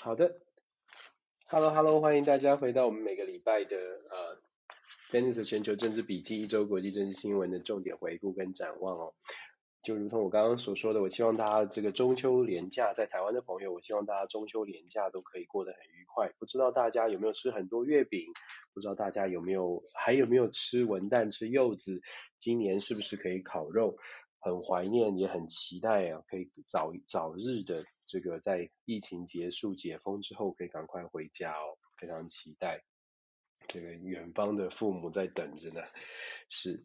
好的，Hello Hello，欢迎大家回到我们每个礼拜的呃，Dennis 全球政治笔记一周国际政治新闻的重点回顾跟展望哦。就如同我刚刚所说的，我希望大家这个中秋连假在台湾的朋友，我希望大家中秋连假都可以过得很愉快。不知道大家有没有吃很多月饼？不知道大家有没有还有没有吃文旦、吃柚子？今年是不是可以烤肉？很怀念，也很期待啊，可以早早日的这个在疫情结束解封之后，可以赶快回家哦，非常期待。这个远方的父母在等着呢，是。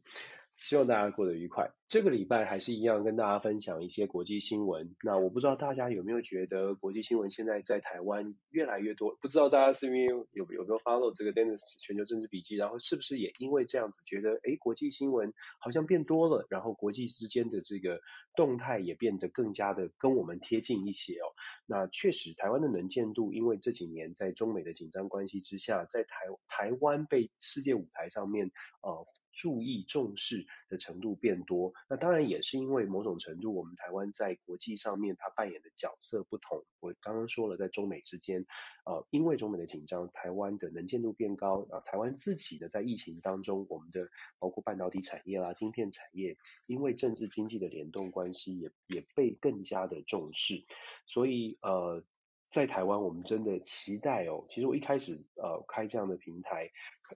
希望大家过得愉快。这个礼拜还是一样跟大家分享一些国际新闻。那我不知道大家有没有觉得国际新闻现在在台湾越来越多？不知道大家是因为有有没有 follow 这个 Dennis 全球政治笔记，然后是不是也因为这样子觉得，诶，国际新闻好像变多了，然后国际之间的这个动态也变得更加的跟我们贴近一些哦。那确实，台湾的能见度，因为这几年在中美的紧张关系之下，在台台湾被世界舞台上面呃。注意重视的程度变多，那当然也是因为某种程度，我们台湾在国际上面它扮演的角色不同。我刚刚说了，在中美之间，呃，因为中美的紧张，台湾的能见度变高啊，台湾自己的在疫情当中，我们的包括半导体产业啦、晶片产业，因为政治经济的联动关系，也也被更加的重视，所以呃。在台湾，我们真的期待哦。其实我一开始呃开这样的平台，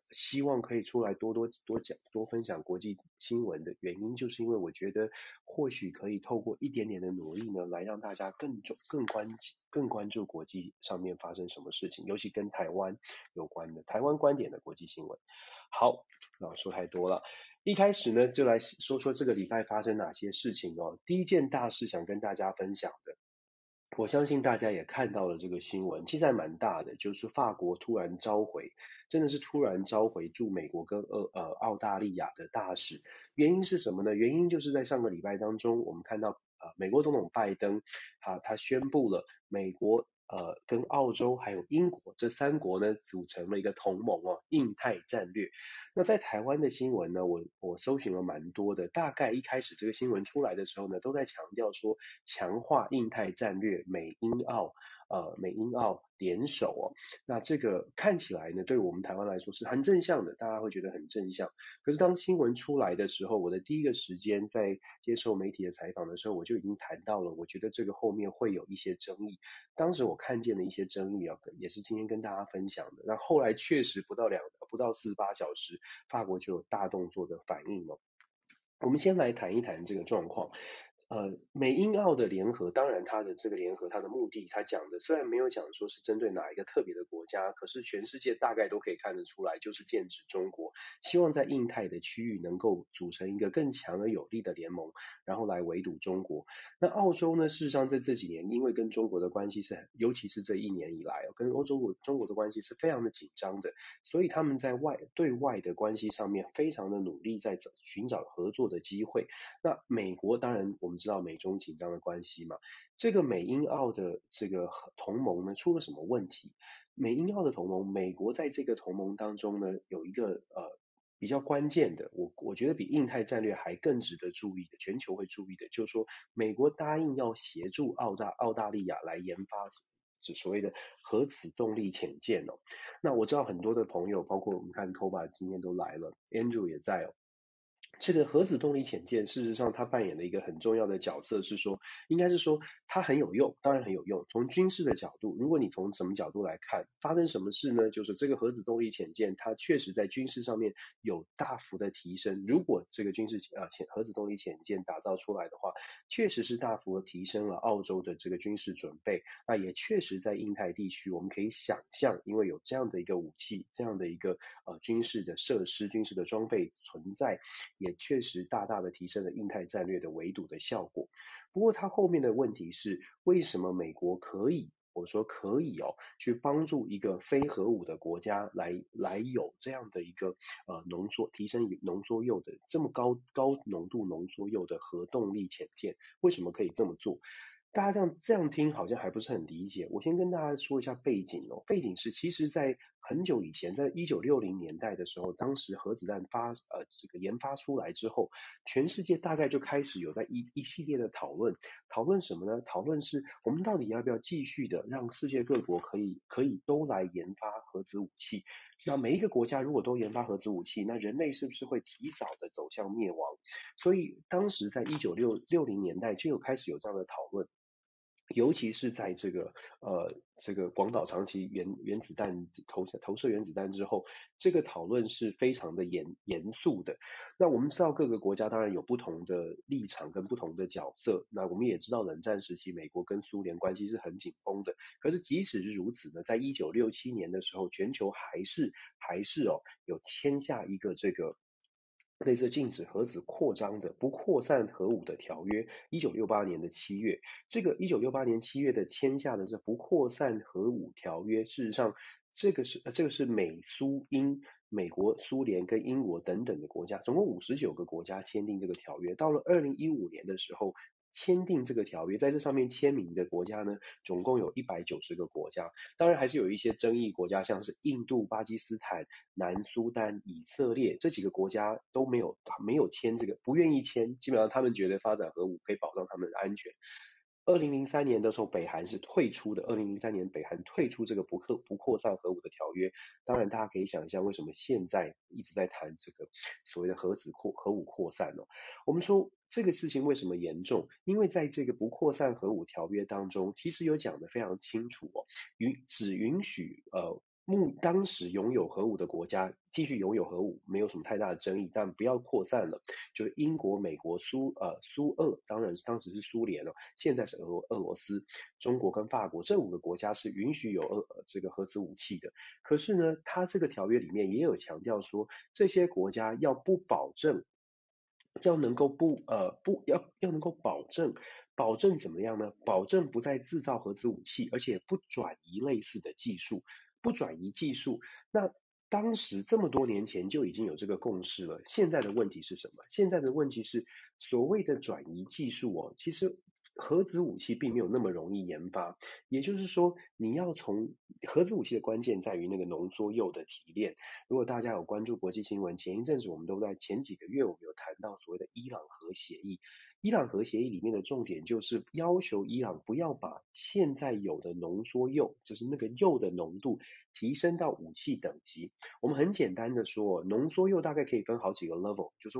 希望可以出来多多多讲、多分享国际新闻的原因，就是因为我觉得或许可以透过一点点的努力呢，来让大家更重、更关更关注国际上面发生什么事情，尤其跟台湾有关的台湾观点的国际新闻。好，那我说太多了，一开始呢就来说说这个礼拜发生哪些事情哦。第一件大事想跟大家分享的。我相信大家也看到了这个新闻，其实还蛮大的，就是法国突然召回，真的是突然召回驻美国跟呃呃澳大利亚的大使，原因是什么呢？原因就是在上个礼拜当中，我们看到呃美国总统拜登，啊他宣布了美国呃跟澳洲还有英国这三国呢组成了一个同盟哦，印太战略。那在台湾的新闻呢，我我搜寻了蛮多的，大概一开始这个新闻出来的时候呢，都在强调说强化印太战略，美英澳。呃，美英澳联手哦，那这个看起来呢，对我们台湾来说是很正向的，大家会觉得很正向。可是当新闻出来的时候，我的第一个时间在接受媒体的采访的时候，我就已经谈到了，我觉得这个后面会有一些争议。当时我看见了一些争议啊，也是今天跟大家分享的。那后来确实不到两不到四十八小时，法国就有大动作的反应了。我们先来谈一谈这个状况。呃，美英澳的联合，当然它的这个联合，它的目的，它讲的虽然没有讲说是针对哪一个特别的国家，可是全世界大概都可以看得出来，就是剑指中国，希望在印太的区域能够组成一个更强而有力的联盟，然后来围堵中国。那澳洲呢，事实上在这几年，因为跟中国的关系是，尤其是这一年以来，跟欧洲国中国的关系是非常的紧张的，所以他们在外对外的关系上面非常的努力，在找寻找合作的机会。那美国当然我们。知道美中紧张的关系嘛？这个美英澳的这个同盟呢，出了什么问题？美英澳的同盟，美国在这个同盟当中呢，有一个呃比较关键的，我我觉得比印太战略还更值得注意的，全球会注意的，就是说美国答应要协助澳大澳大利亚来研发这所谓的核子动力潜舰哦。那我知道很多的朋友，包括我们看 Toba 今天都来了，Andrew 也在哦。这个核子动力潜舰，事实上它扮演的一个很重要的角色是说，应该是说它很有用，当然很有用。从军事的角度，如果你从什么角度来看，发生什么事呢？就是这个核子动力潜舰，它确实在军事上面有大幅的提升。如果这个军事呃潜核子动力潜舰打造出来的话，确实是大幅的提升了澳洲的这个军事准备。那也确实在印太地区，我们可以想象，因为有这样的一个武器，这样的一个呃军事的设施、军事的装备存在，确实大大的提升了印太战略的围堵的效果。不过，它后面的问题是，为什么美国可以，我说可以哦，去帮助一个非核武的国家来来有这样的一个呃浓缩提升浓缩铀的这么高高浓度浓缩铀的核动力潜舰？为什么可以这么做？大家这样这样听好像还不是很理解。我先跟大家说一下背景哦，背景是其实在很久以前，在一九六零年代的时候，当时核子弹发呃这个研发出来之后，全世界大概就开始有在一一系列的讨论，讨论什么呢？讨论是我们到底要不要继续的让世界各国可以可以都来研发核子武器？那每一个国家如果都研发核子武器，那人类是不是会提早的走向灭亡？所以当时在一九六六零年代就有开始有这样的讨论。尤其是在这个呃这个广岛长崎原原子弹投投射原子弹之后，这个讨论是非常的严严肃的。那我们知道各个国家当然有不同的立场跟不同的角色。那我们也知道冷战时期美国跟苏联关系是很紧绷的。可是即使是如此呢，在一九六七年的时候，全球还是还是哦有签下一个这个。类似禁止核子扩张的不扩散核武的条约，一九六八年的七月，这个一九六八年七月的签下的这不扩散核武条约，事实上这个是这个是美苏英美国、苏联跟英国等等的国家，总共五十九个国家签订这个条约。到了二零一五年的时候。签订这个条约，在这上面签名的国家呢，总共有一百九十个国家。当然，还是有一些争议国家，像是印度、巴基斯坦、南苏丹、以色列这几个国家都没有没有签这个，不愿意签。基本上，他们觉得发展核武可以保障他们的安全。二零零三年的时候，北韩是退出的。二零零三年，北韩退出这个不扩不扩散核武的条约。当然，大家可以想一下，为什么现在一直在谈这个所谓的核子扩核武扩散呢？我们说这个事情为什么严重？因为在这个不扩散核武条约当中，其实有讲得非常清楚哦，允只允许呃。目当时拥有核武的国家继续拥有核武，没有什么太大的争议，但不要扩散了。就是英国、美国、苏呃苏俄，当然是当时是苏联了，现在是俄罗俄罗斯、中国跟法国这五个国家是允许有呃这个核子武器的。可是呢，它这个条约里面也有强调说，这些国家要不保证，要能够不呃不要要能够保证，保证怎么样呢？保证不再制造核子武器，而且不转移类似的技术。不转移技术，那当时这么多年前就已经有这个共识了。现在的问题是什么？现在的问题是所谓的转移技术哦，其实核子武器并没有那么容易研发。也就是说，你要从核子武器的关键在于那个浓缩铀的提炼。如果大家有关注国际新闻，前一阵子我们都在前几个月我们有谈到所谓的伊朗核协议。伊朗核协议里面的重点就是要求伊朗不要把现在有的浓缩铀，就是那个铀的浓度提升到武器等级。我们很简单的说，浓缩铀大概可以分好几个 level，就是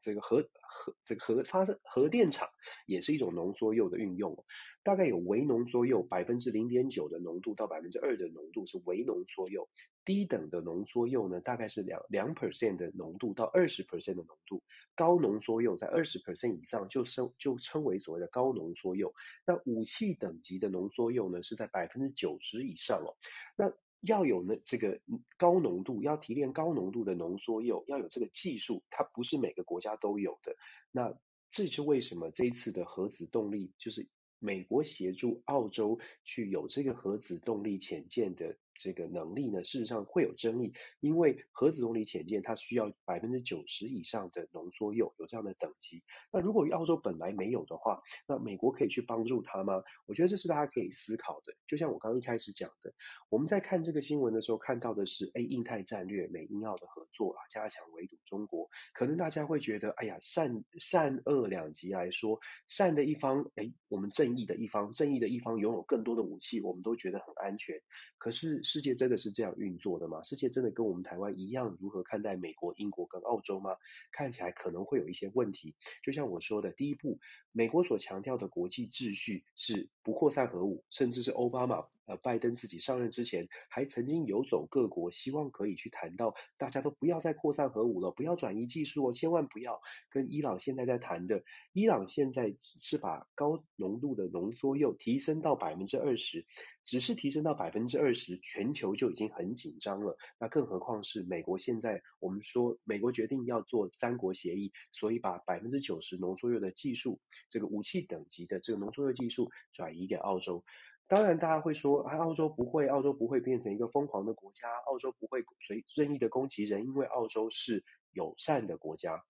这个核核这个核发射核电厂也是一种浓缩铀的运用。大概有微浓缩铀百分之零点九的浓度到百分之二的浓度是微浓缩铀。低等的浓缩铀呢，大概是两两 percent 的浓度到二十 percent 的浓度，高浓缩铀在二十 percent 以上就称就称为所谓的高浓缩铀。那武器等级的浓缩铀呢，是在百分之九十以上哦。那要有呢这个高浓度，要提炼高浓度的浓缩铀，要有这个技术，它不是每个国家都有的。那这是为什么这一次的核子动力，就是美国协助澳洲去有这个核子动力潜舰的。这个能力呢，事实上会有争议，因为核子动力潜舰它需要百分之九十以上的浓缩铀，有这样的等级。那如果澳洲本来没有的话，那美国可以去帮助它吗？我觉得这是大家可以思考的。就像我刚刚一开始讲的，我们在看这个新闻的时候看到的是，哎，印太战略，美英澳的合作啊，加强围堵中国。可能大家会觉得，哎呀，善善恶两极来说，善的一方，哎，我们正义的一方，正义的一方拥有更多的武器，我们都觉得很安全。可是。世界真的是这样运作的吗？世界真的跟我们台湾一样，如何看待美国、英国跟澳洲吗？看起来可能会有一些问题。就像我说的，第一步，美国所强调的国际秩序是不扩散核武，甚至是奥巴马。呃，拜登自己上任之前，还曾经游走各国，希望可以去谈到，大家都不要再扩散核武了，不要转移技术哦，千万不要。跟伊朗现在在谈的，伊朗现在是把高浓度的浓缩铀提升到百分之二十，只是提升到百分之二十，全球就已经很紧张了。那更何况是美国现在，我们说美国决定要做三国协议，所以把百分之九十浓缩铀的技术，这个武器等级的这个浓缩铀技术转移给澳洲。当然，大家会说，啊，澳洲不会，澳洲不会变成一个疯狂的国家，澳洲不会随任意的攻击人，因为澳洲是友善的国家。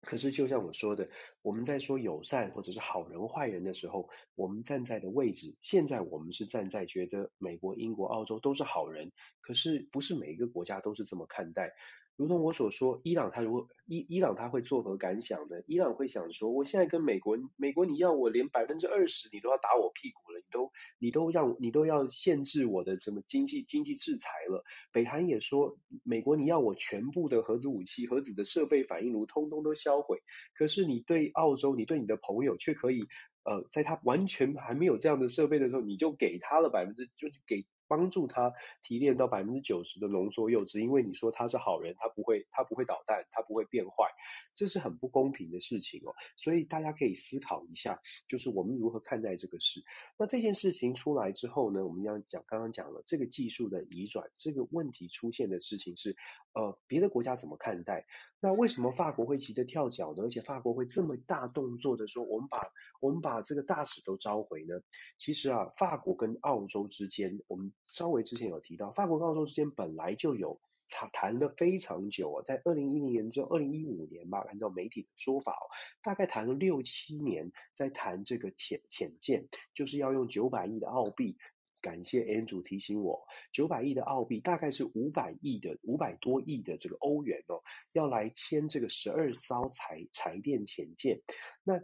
可是就像我说的，我们在说友善或者是好人坏人的时候，我们站在的位置，现在我们是站在觉得美国、英国、澳洲都是好人，可是不是每一个国家都是这么看待。如同我所说，伊朗他如果伊伊朗他会作何感想呢？伊朗会想说，我现在跟美国，美国你要我连百分之二十你都要打我屁股了，你都你都让你都要限制我的什么经济经济制裁了。北韩也说，美国你要我全部的核子武器、核子的设备反应炉通通都销毁，可是你对澳洲，你对你的朋友却可以，呃，在他完全还没有这样的设备的时候，你就给他了百分之，就是给。帮助他提炼到百分之九十的浓缩铀，只因为你说他是好人，他不会他不会导弹，他不会变坏，这是很不公平的事情哦。所以大家可以思考一下，就是我们如何看待这个事。那这件事情出来之后呢，我们要讲刚刚讲了这个技术的移转，这个问题出现的事情是，呃，别的国家怎么看待？那为什么法国会急得跳脚呢？而且法国会这么大动作的说，我们把我们把这个大使都召回呢？其实啊，法国跟澳洲之间，我们稍微之前有提到，法国跟澳洲之间本来就有谈谈了非常久啊，在二零一零年至二零一五年吧，按照媒体的说法哦，大概谈了六七年，在谈这个潜潜舰，就是要用九百亿的澳币。感谢 Andrew 提醒我，九百亿的澳币大概是五百亿的五百多亿的这个欧元哦，要来签这个十二艘柴柴电潜舰，那。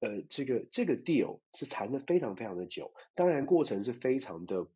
呃，这个这个 deal 是谈的非常非常的久，当然过程是非常的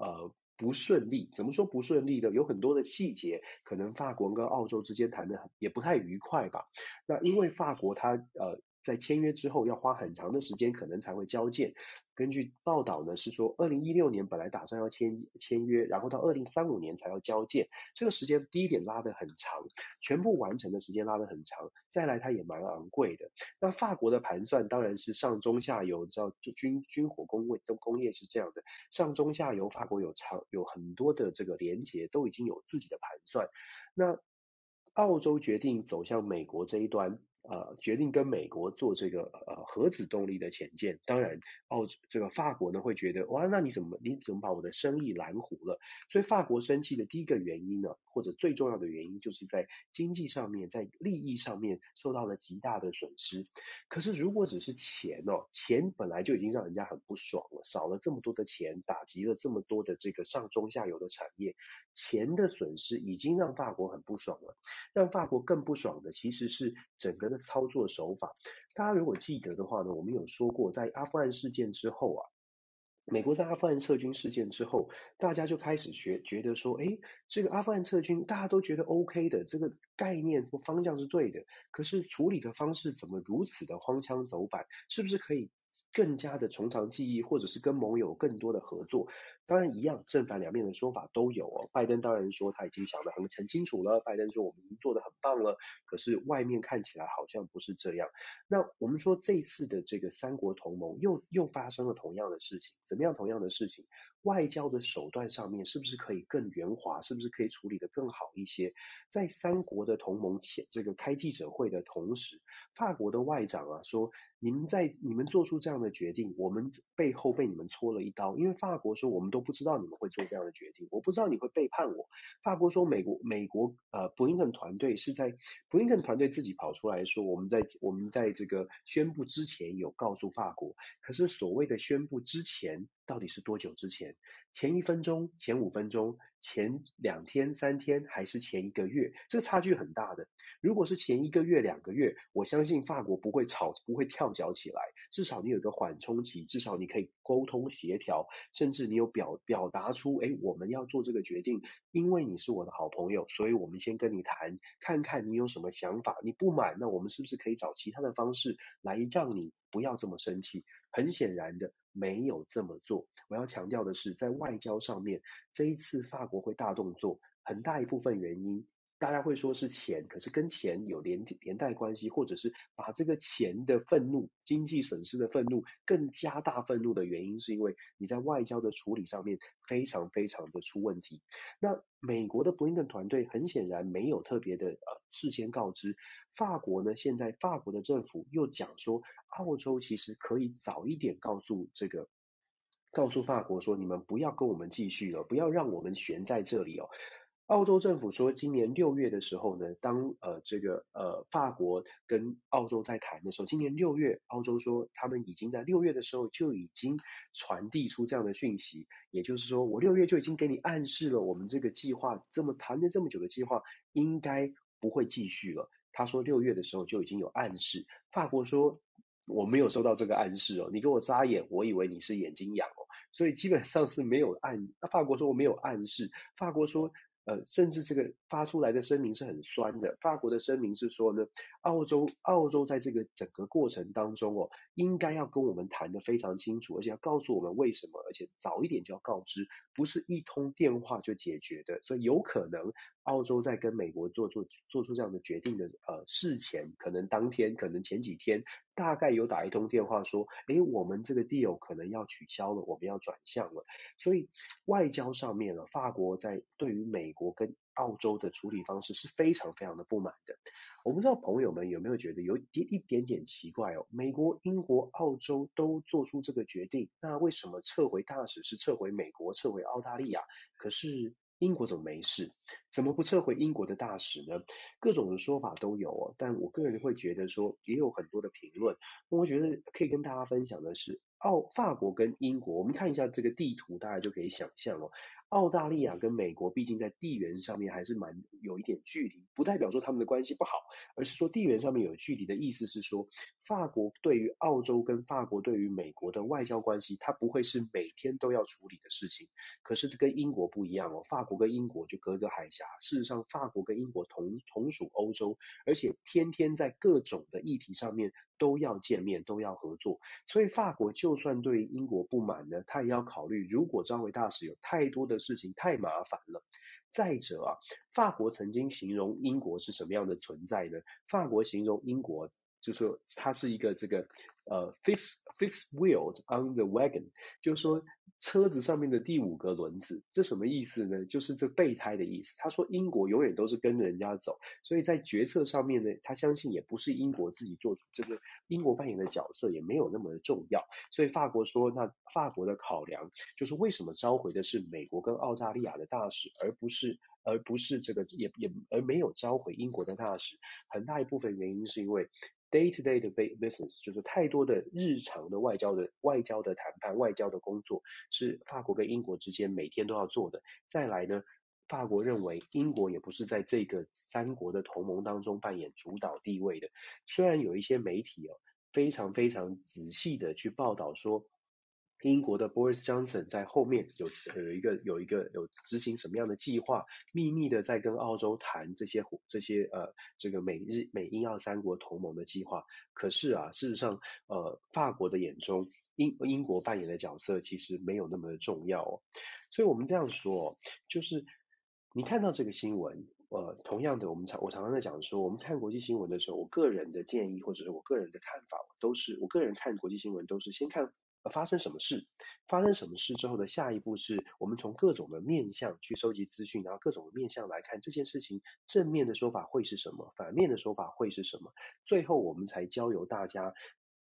呃不顺利。怎么说不顺利呢？有很多的细节，可能法国跟澳洲之间谈的也不太愉快吧。那因为法国它呃。在签约之后要花很长的时间，可能才会交件。根据报道呢，是说二零一六年本来打算要签签约，然后到二零三五年才要交件。这个时间第一点拉得很长，全部完成的时间拉得很长。再来，它也蛮昂贵的。那法国的盘算当然是上中下游，知道军军火工业都工业是这样的，上中下游法国有长有很多的这个连结，都已经有自己的盘算。那澳洲决定走向美国这一端。呃，决定跟美国做这个呃核子动力的潜舰，当然澳这个法国呢会觉得哇，那你怎么你怎么把我的生意拦糊了？所以法国生气的第一个原因呢，或者最重要的原因，就是在经济上面，在利益上面受到了极大的损失。可是如果只是钱哦，钱本来就已经让人家很不爽了，少了这么多的钱，打击了这么多的这个上中下游的产业，钱的损失已经让法国很不爽了。让法国更不爽的其实是整个。的操作手法，大家如果记得的话呢，我们有说过，在阿富汗事件之后啊，美国在阿富汗撤军事件之后，大家就开始学觉得说，哎，这个阿富汗撤军大家都觉得 OK 的，这个概念或方向是对的，可是处理的方式怎么如此的荒腔走板？是不是可以？更加的从长计议，或者是跟盟友更多的合作，当然一样，正反两面的说法都有哦。拜登当然说他已经想得很很清楚了，拜登说我们已经做得很棒了，可是外面看起来好像不是这样。那我们说这次的这个三国同盟又又发生了同样的事情，怎么样同样的事情？外交的手段上面是不是可以更圆滑？是不是可以处理得更好一些？在三国的同盟前这个开记者会的同时，法国的外长啊说。你们在你们做出这样的决定，我们背后被你们戳了一刀。因为法国说我们都不知道你们会做这样的决定，我不知道你会背叛我。法国说美国美国呃布林肯团队是在布林肯团队自己跑出来说，我们在我们在这个宣布之前有告诉法国，可是所谓的宣布之前到底是多久之前？前一分钟、前五分钟、前两天、三天，还是前一个月？这个差距很大的。如果是前一个月、两个月，我相信法国不会吵，不会跳脚起来。至少你有个缓冲期，至少你可以沟通协调，甚至你有表表达出，哎，我们要做这个决定，因为你是我的好朋友，所以我们先跟你谈，看看你有什么想法。你不满，那我们是不是可以找其他的方式来让你不要这么生气？很显然的，没有这么做。我要强调的是，在外交上面，这一次法国会大动作，很大一部分原因。大家会说是钱，可是跟钱有连连带关系，或者是把这个钱的愤怒、经济损失的愤怒更加大愤怒的原因，是因为你在外交的处理上面非常非常的出问题。那美国的布林肯团队很显然没有特别的呃事先告知，法国呢，现在法国的政府又讲说，澳洲其实可以早一点告诉这个，告诉法国说，你们不要跟我们继续了，不要让我们悬在这里哦。澳洲政府说，今年六月的时候呢，当呃这个呃法国跟澳洲在谈的时候，今年六月，澳洲说他们已经在六月的时候就已经传递出这样的讯息，也就是说，我六月就已经给你暗示了，我们这个计划这么谈了这么久的计划应该不会继续了。他说六月的时候就已经有暗示，法国说我没有收到这个暗示哦，你给我扎眼，我以为你是眼睛痒哦，所以基本上是没有暗，那法国说我没有暗示，法国说。呃，甚至这个发出来的声明是很酸的。法国的声明是说呢，澳洲澳洲在这个整个过程当中哦，应该要跟我们谈得非常清楚，而且要告诉我们为什么，而且早一点就要告知，不是一通电话就解决的。所以有可能澳洲在跟美国做做做出这样的决定的呃事前，可能当天，可能前几天，大概有打一通电话说，诶，我们这个 deal 可能要取消了，我们要转向了。所以外交上面呢，法国在对于美国跟澳洲的处理方式是非常非常的不满的。我不知道朋友们有没有觉得有一点一点点奇怪哦？美国、英国、澳洲都做出这个决定，那为什么撤回大使是撤回美国、撤回澳大利亚？可是英国怎么没事？怎么不撤回英国的大使呢？各种的说法都有哦，但我个人会觉得说，也有很多的评论。我觉得可以跟大家分享的是，澳法国跟英国，我们看一下这个地图，大家就可以想象哦。澳大利亚跟美国毕竟在地缘上面还是蛮有一点距离，不代表说他们的关系不好，而是说地缘上面有距离的意思是说，法国对于澳洲跟法国对于美国的外交关系，它不会是每天都要处理的事情。可是跟英国不一样哦，法国跟英国就隔着海峡，事实上法国跟英国同同属欧洲，而且天天在各种的议题上面。都要见面，都要合作，所以法国就算对英国不满呢，他也要考虑，如果召回大使有太多的事情太麻烦了。再者啊，法国曾经形容英国是什么样的存在呢？法国形容英国就是说它是一个这个呃 fifth fifth wheel on the wagon，就是说。车子上面的第五个轮子，这什么意思呢？就是这备胎的意思。他说英国永远都是跟着人家走，所以在决策上面呢，他相信也不是英国自己做主，这个英国扮演的角色也没有那么的重要。所以法国说，那法国的考量就是为什么召回的是美国跟澳大利亚的大使，而不是而不是这个也也而没有召回英国的大使，很大一部分原因是因为。Day to day 的 business 就是太多的日常的外交的外交的谈判、外交的工作是法国跟英国之间每天都要做的。再来呢，法国认为英国也不是在这个三国的同盟当中扮演主导地位的。虽然有一些媒体哦，非常非常仔细的去报道说。英国的 Boris Johnson 在后面有有一个有一个有执行什么样的计划，秘密的在跟澳洲谈这些这些呃这个美日美英澳三国同盟的计划。可是啊，事实上呃法国的眼中，英英国扮演的角色其实没有那么的重要哦。所以我们这样说，就是你看到这个新闻，呃，同样的，我们常我常常在讲说，我们看国际新闻的时候，我个人的建议或者是我个人的看法，都是我个人看国际新闻都是先看。发生什么事？发生什么事之后的下一步是我们从各种的面向去收集资讯，然后各种的面向来看这件事情正面的说法会是什么，反面的说法会是什么？最后我们才交由大家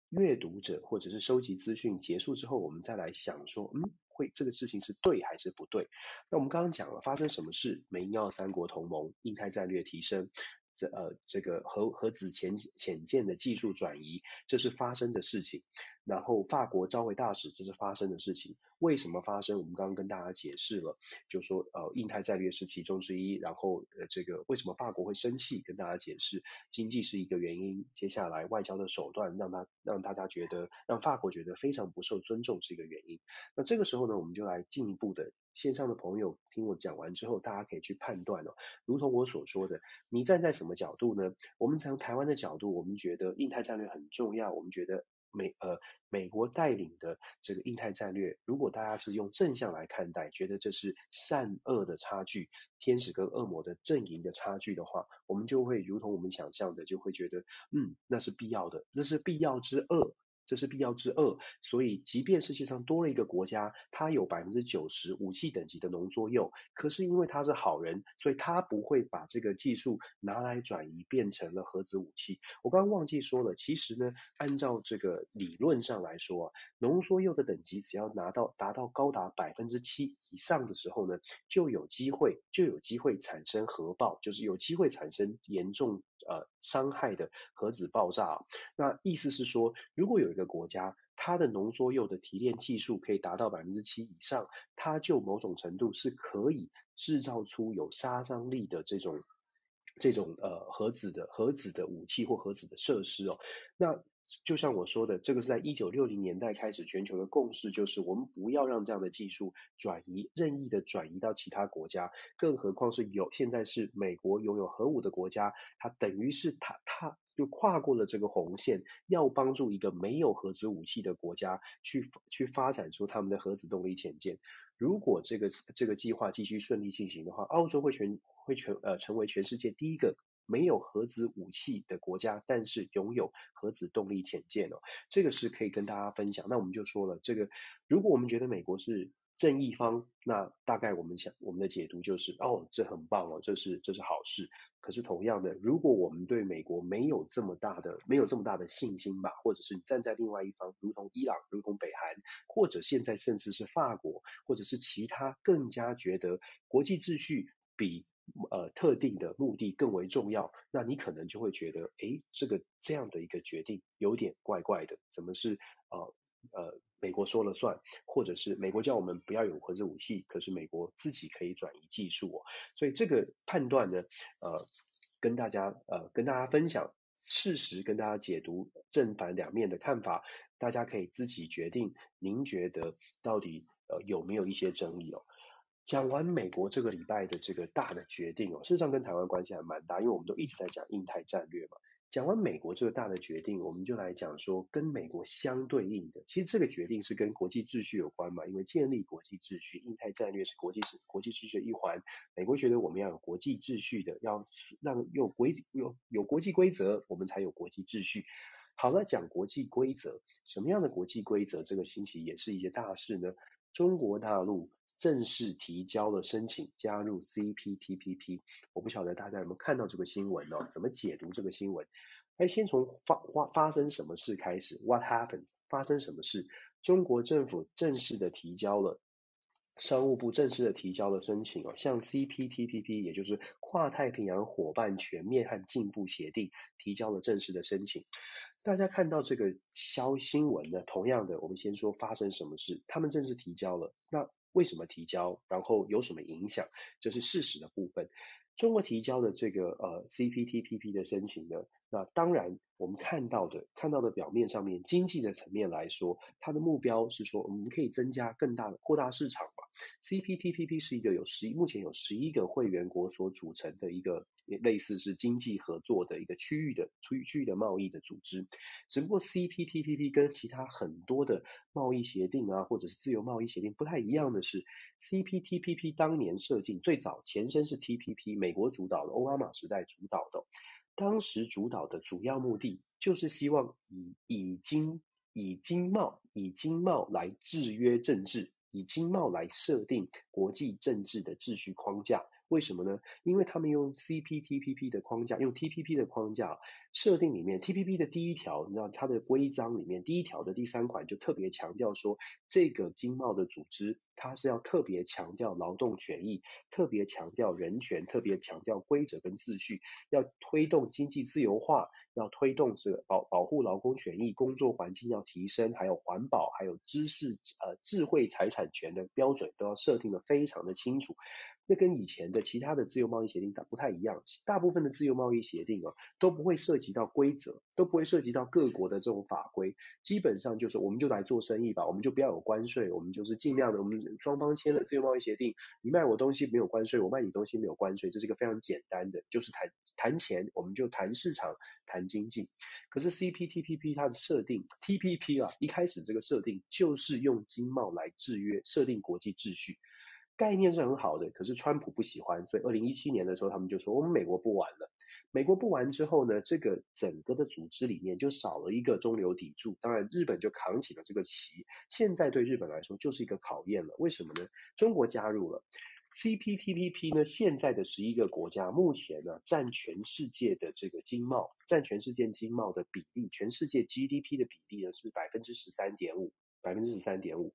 阅读者或者是收集资讯结束之后，我们再来想说，嗯，会这个事情是对还是不对？那我们刚刚讲了发生什么事？美英澳三国同盟，印太战略提升。这呃，这个核核子潜潜舰的技术转移，这是发生的事情。然后法国召回大使，这是发生的事情。为什么发生？我们刚刚跟大家解释了，就说呃，印太战略是其中之一。然后呃，这个为什么法国会生气？跟大家解释，经济是一个原因。接下来外交的手段，让他让大家觉得，让法国觉得非常不受尊重是一个原因。那这个时候呢，我们就来进一步的。线上的朋友听我讲完之后，大家可以去判断哦。如同我所说的，你站在什么角度呢？我们从台湾的角度，我们觉得印太战略很重要。我们觉得美呃美国带领的这个印太战略，如果大家是用正向来看待，觉得这是善恶的差距，天使跟恶魔的阵营的差距的话，我们就会如同我们想象的，就会觉得嗯，那是必要的，那是必要之恶。这是必要之二。所以，即便世界上多了一个国家，它有百分之九十武器等级的浓缩铀，可是因为它是好人，所以它不会把这个技术拿来转移变成了核子武器。我刚刚忘记说了，其实呢，按照这个理论上来说啊，浓缩铀的等级只要拿到达到高达百分之七以上的时候呢，就有机会就有机会产生核爆，就是有机会产生严重呃伤害的核子爆炸。那意思是说，如果有一个国家，它的浓缩铀的提炼技术可以达到百分之七以上，它就某种程度是可以制造出有杀伤力的这种这种呃核子的核子的武器或核子的设施哦。那就像我说的，这个是在一九六零年代开始，全球的共识就是我们不要让这样的技术转移，任意的转移到其他国家，更何况是有现在是美国拥有核武的国家，它等于是它它就跨过了这个红线，要帮助一个没有核子武器的国家去去发展出他们的核子动力潜舰。如果这个这个计划继续顺利进行的话，澳洲会全会全呃成为全世界第一个。没有核子武器的国家，但是拥有核子动力潜舰哦，这个是可以跟大家分享。那我们就说了，这个如果我们觉得美国是正义方，那大概我们想我们的解读就是，哦，这很棒哦，这是这是好事。可是同样的，如果我们对美国没有这么大的没有这么大的信心吧，或者是站在另外一方，如同伊朗，如同北韩，或者现在甚至是法国，或者是其他更加觉得国际秩序比。呃，特定的目的更为重要，那你可能就会觉得，诶，这个这样的一个决定有点怪怪的，怎么是呃呃美国说了算，或者是美国叫我们不要有核子武器，可是美国自己可以转移技术哦，所以这个判断呢，呃，跟大家呃跟大家分享事实，跟大家解读正反两面的看法，大家可以自己决定，您觉得到底呃有没有一些争议哦？讲完美国这个礼拜的这个大的决定哦，事实上跟台湾关系还蛮大，因为我们都一直在讲印太战略嘛。讲完美国这个大的决定，我们就来讲说跟美国相对应的，其实这个决定是跟国际秩序有关嘛，因为建立国际秩序，印太战略是国际是国际秩序的一环。美国觉得我们要有国际秩序的，要让有规有有国际规则，我们才有国际秩序。好了，讲国际规则，什么样的国际规则？这个星期也是一件大事呢。中国大陆。正式提交了申请加入 CPTPP，我不晓得大家有没有看到这个新闻哦？怎么解读这个新闻？哎，先从发发发生什么事开始？What happened？发生什么事？中国政府正式的提交了，商务部正式的提交了申请哦，向 CPTPP，也就是跨太平洋伙伴全面和进步协定提交了正式的申请。大家看到这个消新闻呢？同样的，我们先说发生什么事？他们正式提交了，那。为什么提交？然后有什么影响？这是事实的部分。中国提交的这个呃 CPTPP 的申请呢，那当然我们看到的看到的表面上面经济的层面来说，它的目标是说我们可以增加更大的扩大市场嘛。CPTPP 是一个有十一目前有十一个会员国所组成的一个类似是经济合作的一个区域的区域区域的贸易的组织。只不过 CPTPP 跟其他很多的贸易协定啊，或者是自由贸易协定不太一样的是，CPTPP 当年设计最早前身是 TPP。美国主导的，奥巴马时代主导的，当时主导的主要目的就是希望以以经以经贸以经贸来制约政治，以经贸来设定国际政治的秩序框架。为什么呢？因为他们用 CPTPP 的框架，用 TPP 的框架设定里面，TPP 的第一条，你知道它的规章里面第一条的第三款就特别强调说，这个经贸的组织它是要特别强调劳动权益，特别强调人权，特别强调规则跟秩序，要推动经济自由化，要推动这个保保护劳工权益，工作环境要提升，还有环保，还有知识呃智慧财产权的标准都要设定得非常的清楚。那跟以前的其他的自由贸易协定不太一样，大部分的自由贸易协定啊都不会涉及到规则，都不会涉及到各国的这种法规，基本上就是我们就来做生意吧，我们就不要有关税，我们就是尽量的，我们双方签了自由贸易协定，你卖我东西没有关税，我卖你东西没有关税，这是一个非常简单的，就是谈谈钱，我们就谈市场，谈经济。可是 CPTPP 它的设定，TPP 啊，一开始这个设定就是用经贸来制约，设定国际秩序。概念是很好的，可是川普不喜欢，所以二零一七年的时候，他们就说我们美国不玩了。美国不玩之后呢，这个整个的组织里面就少了一个中流砥柱，当然日本就扛起了这个旗。现在对日本来说就是一个考验了，为什么呢？中国加入了 CPTPP 呢，现在的十一个国家目前呢占全世界的这个经贸，占全世界经贸的比例，全世界 GDP 的比例呢是百分之十三点五，百分之十三点五。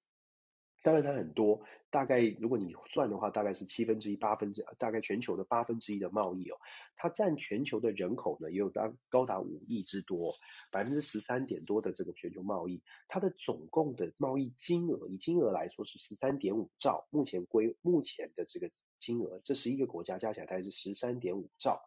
当然它很多，大概如果你算的话，大概是七分之一、八分之，大概全球的八分之一的贸易哦。它占全球的人口呢，也有达高达五亿之多，百分之十三点多的这个全球贸易，它的总共的贸易金额，以金额来说是十三点五兆，目前归目前的这个金额，这十一个国家加起来大概是十三点五兆。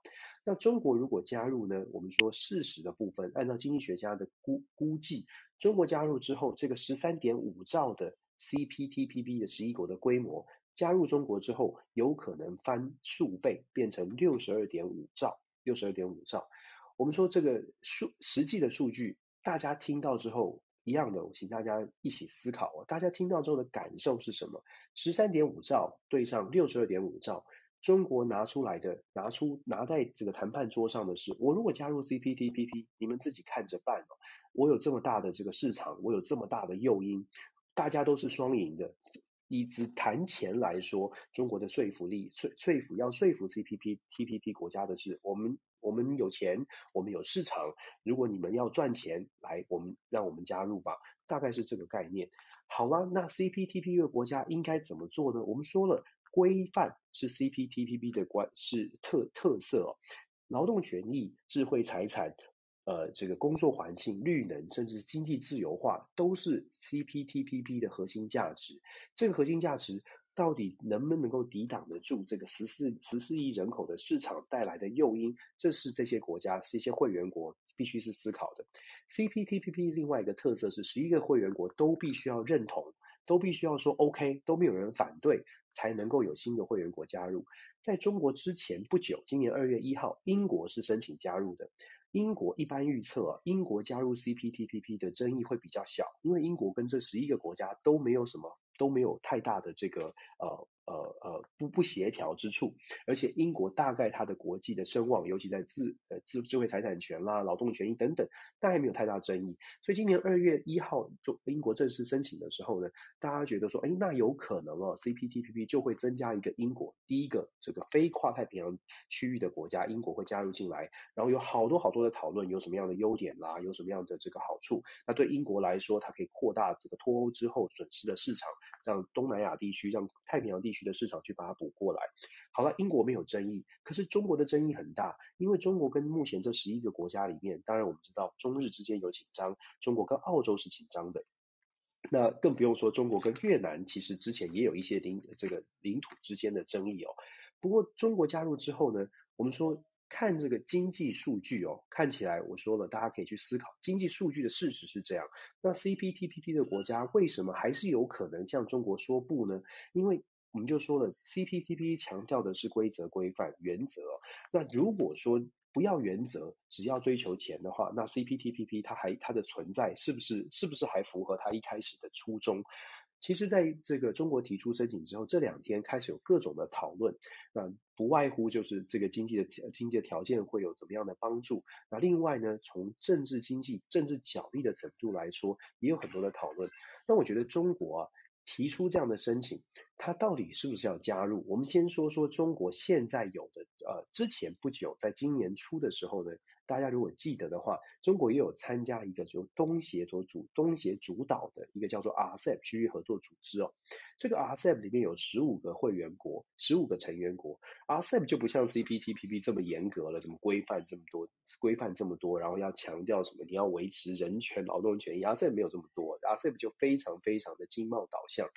那中国如果加入呢，我们说事实的部分，按照经济学家的估估计，中国加入之后，这个十三点五兆的。CPTPP 的十一国的规模加入中国之后，有可能翻数倍，变成六十二点五兆。六十二点五兆，我们说这个数实际的数据，大家听到之后一样的，我请大家一起思考。大家听到之后的感受是什么？十三点五兆对上六十二点五兆，中国拿出来的，拿出拿在这个谈判桌上的是，我如果加入 CPTPP，你们自己看着办哦。我有这么大的这个市场，我有这么大的诱因。大家都是双赢的。以只谈钱来说，中国的说服力，说说服要说服 CPP、TPP 国家的是，我们我们有钱，我们有市场。如果你们要赚钱，来，我们让我们加入吧。大概是这个概念。好吗？那 CPTPP 的国家应该怎么做呢？我们说了，规范是 CPTPP 的关是特特色哦，劳动权益、智慧财产。呃，这个工作环境、绿能，甚至经济自由化，都是 CPTPP 的核心价值。这个核心价值到底能不能够抵挡得住这个十四十四亿人口的市场带来的诱因？这是这些国家、是一些会员国必须是思考的。CPTPP 另外一个特色是，十一个会员国都必须要认同，都必须要说 OK，都没有人反对，才能够有新的会员国加入。在中国之前不久，今年二月一号，英国是申请加入的。英国一般预测，英国加入 CPTPP 的争议会比较小，因为英国跟这十一个国家都没有什么，都没有太大的这个呃。呃呃不不协调之处，而且英国大概它的国际的声望，尤其在智呃智智慧财产权啦、劳动权益等等，大概没有太大争议。所以今年二月一号，就英国正式申请的时候呢，大家觉得说，哎，那有可能哦，CPTPP 就会增加一个英国第一个这个非跨太平洋区域的国家，英国会加入进来，然后有好多好多的讨论，有什么样的优点啦，有什么样的这个好处。那对英国来说，它可以扩大这个脱欧之后损失的市场，让东南亚地区，让太平洋地区的市场去把它补过来。好了，英国没有争议，可是中国的争议很大，因为中国跟目前这十一个国家里面，当然我们知道中日之间有紧张，中国跟澳洲是紧张的，那更不用说中国跟越南，其实之前也有一些领这个领土之间的争议哦。不过中国加入之后呢，我们说。看这个经济数据哦，看起来我说了，大家可以去思考经济数据的事实是这样。那 CPTPP 的国家为什么还是有可能向中国说不呢？因为我们就说了，CPTPP 强调的是规则、规范、原则。那如果说不要原则，只要追求钱的话，那 CPTPP 它还它的存在是不是是不是还符合它一开始的初衷？其实，在这个中国提出申请之后，这两天开始有各种的讨论，那不外乎就是这个经济的经济的条件会有怎么样的帮助。那另外呢，从政治经济、政治角力的程度来说，也有很多的讨论。那我觉得中国啊，提出这样的申请，他到底是不是要加入？我们先说说中国现在有的，呃，之前不久，在今年初的时候呢。大家如果记得的话，中国也有参加一个就东协所主东协主导的一个叫做 RCEP 区域合作组织哦。这个 RCEP 里面有十五个会员国，十五个成员国。RCEP 就不像 CPTPP 这么严格了，怎么规范这么多，规范这么多，然后要强调什么？你要维持人权、劳动权益。RCEP 没有这么多，RCEP 就非常非常的经贸导向。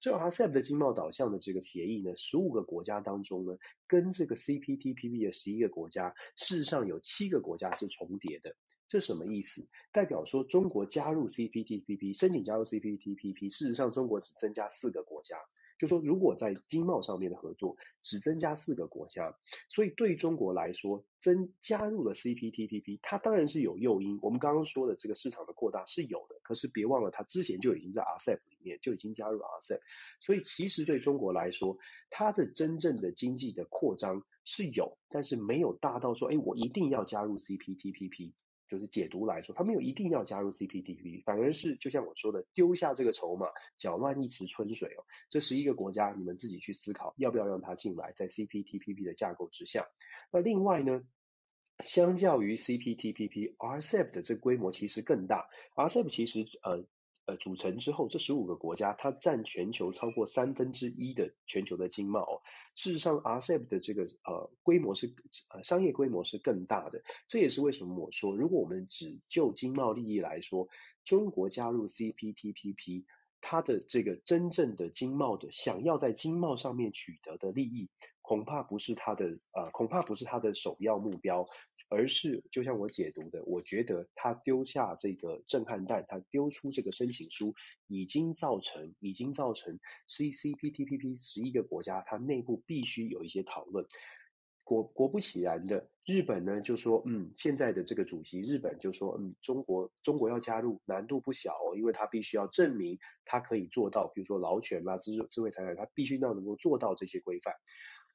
这 RCEP 的经贸导向的这个协议呢，十五个国家当中呢，跟这个 CPTPP 的十一个国家，事实上有七个国家是重叠的。这什么意思？代表说中国加入 CPTPP，申请加入 CPTPP，事实上中国只增加四个国家。就说如果在经贸上面的合作只增加四个国家，所以对中国来说增加入了 CPTPP，它当然是有诱因。我们刚刚说的这个市场的扩大是有的，可是别忘了它之前就已经在 RCEP 里面就已经加入 RCEP，所以其实对中国来说，它的真正的经济的扩张是有，但是没有大到说，哎，我一定要加入 CPTPP。就是解读来说，他没有一定要加入 CPTPP，反而是就像我说的，丢下这个筹码，搅乱一池春水哦。这十一个国家，你们自己去思考，要不要让它进来，在 CPTPP 的架构之下。那另外呢，相较于 CPTPP，RCEP 的这规模其实更大。RCEP 其实呃。呃，组成之后，这十五个国家它占全球超过三分之一的全球的经贸。事实上，RCEP 的这个呃规模是呃商业规模是更大的。这也是为什么我说，如果我们只就经贸利益来说，中国加入 CPTPP，它的这个真正的经贸的想要在经贸上面取得的利益，恐怕不是它的呃恐怕不是它的首要目标。而是就像我解读的，我觉得他丢下这个震撼弹，他丢出这个申请书，已经造成已经造成 C C P T P P 十一个国家，它内部必须有一些讨论。果果不其然的，日本呢就说，嗯，现在的这个主席日本就说，嗯，中国中国要加入难度不小哦，因为他必须要证明他可以做到，比如说劳权啦、智智慧财产，他必须要能够做到这些规范。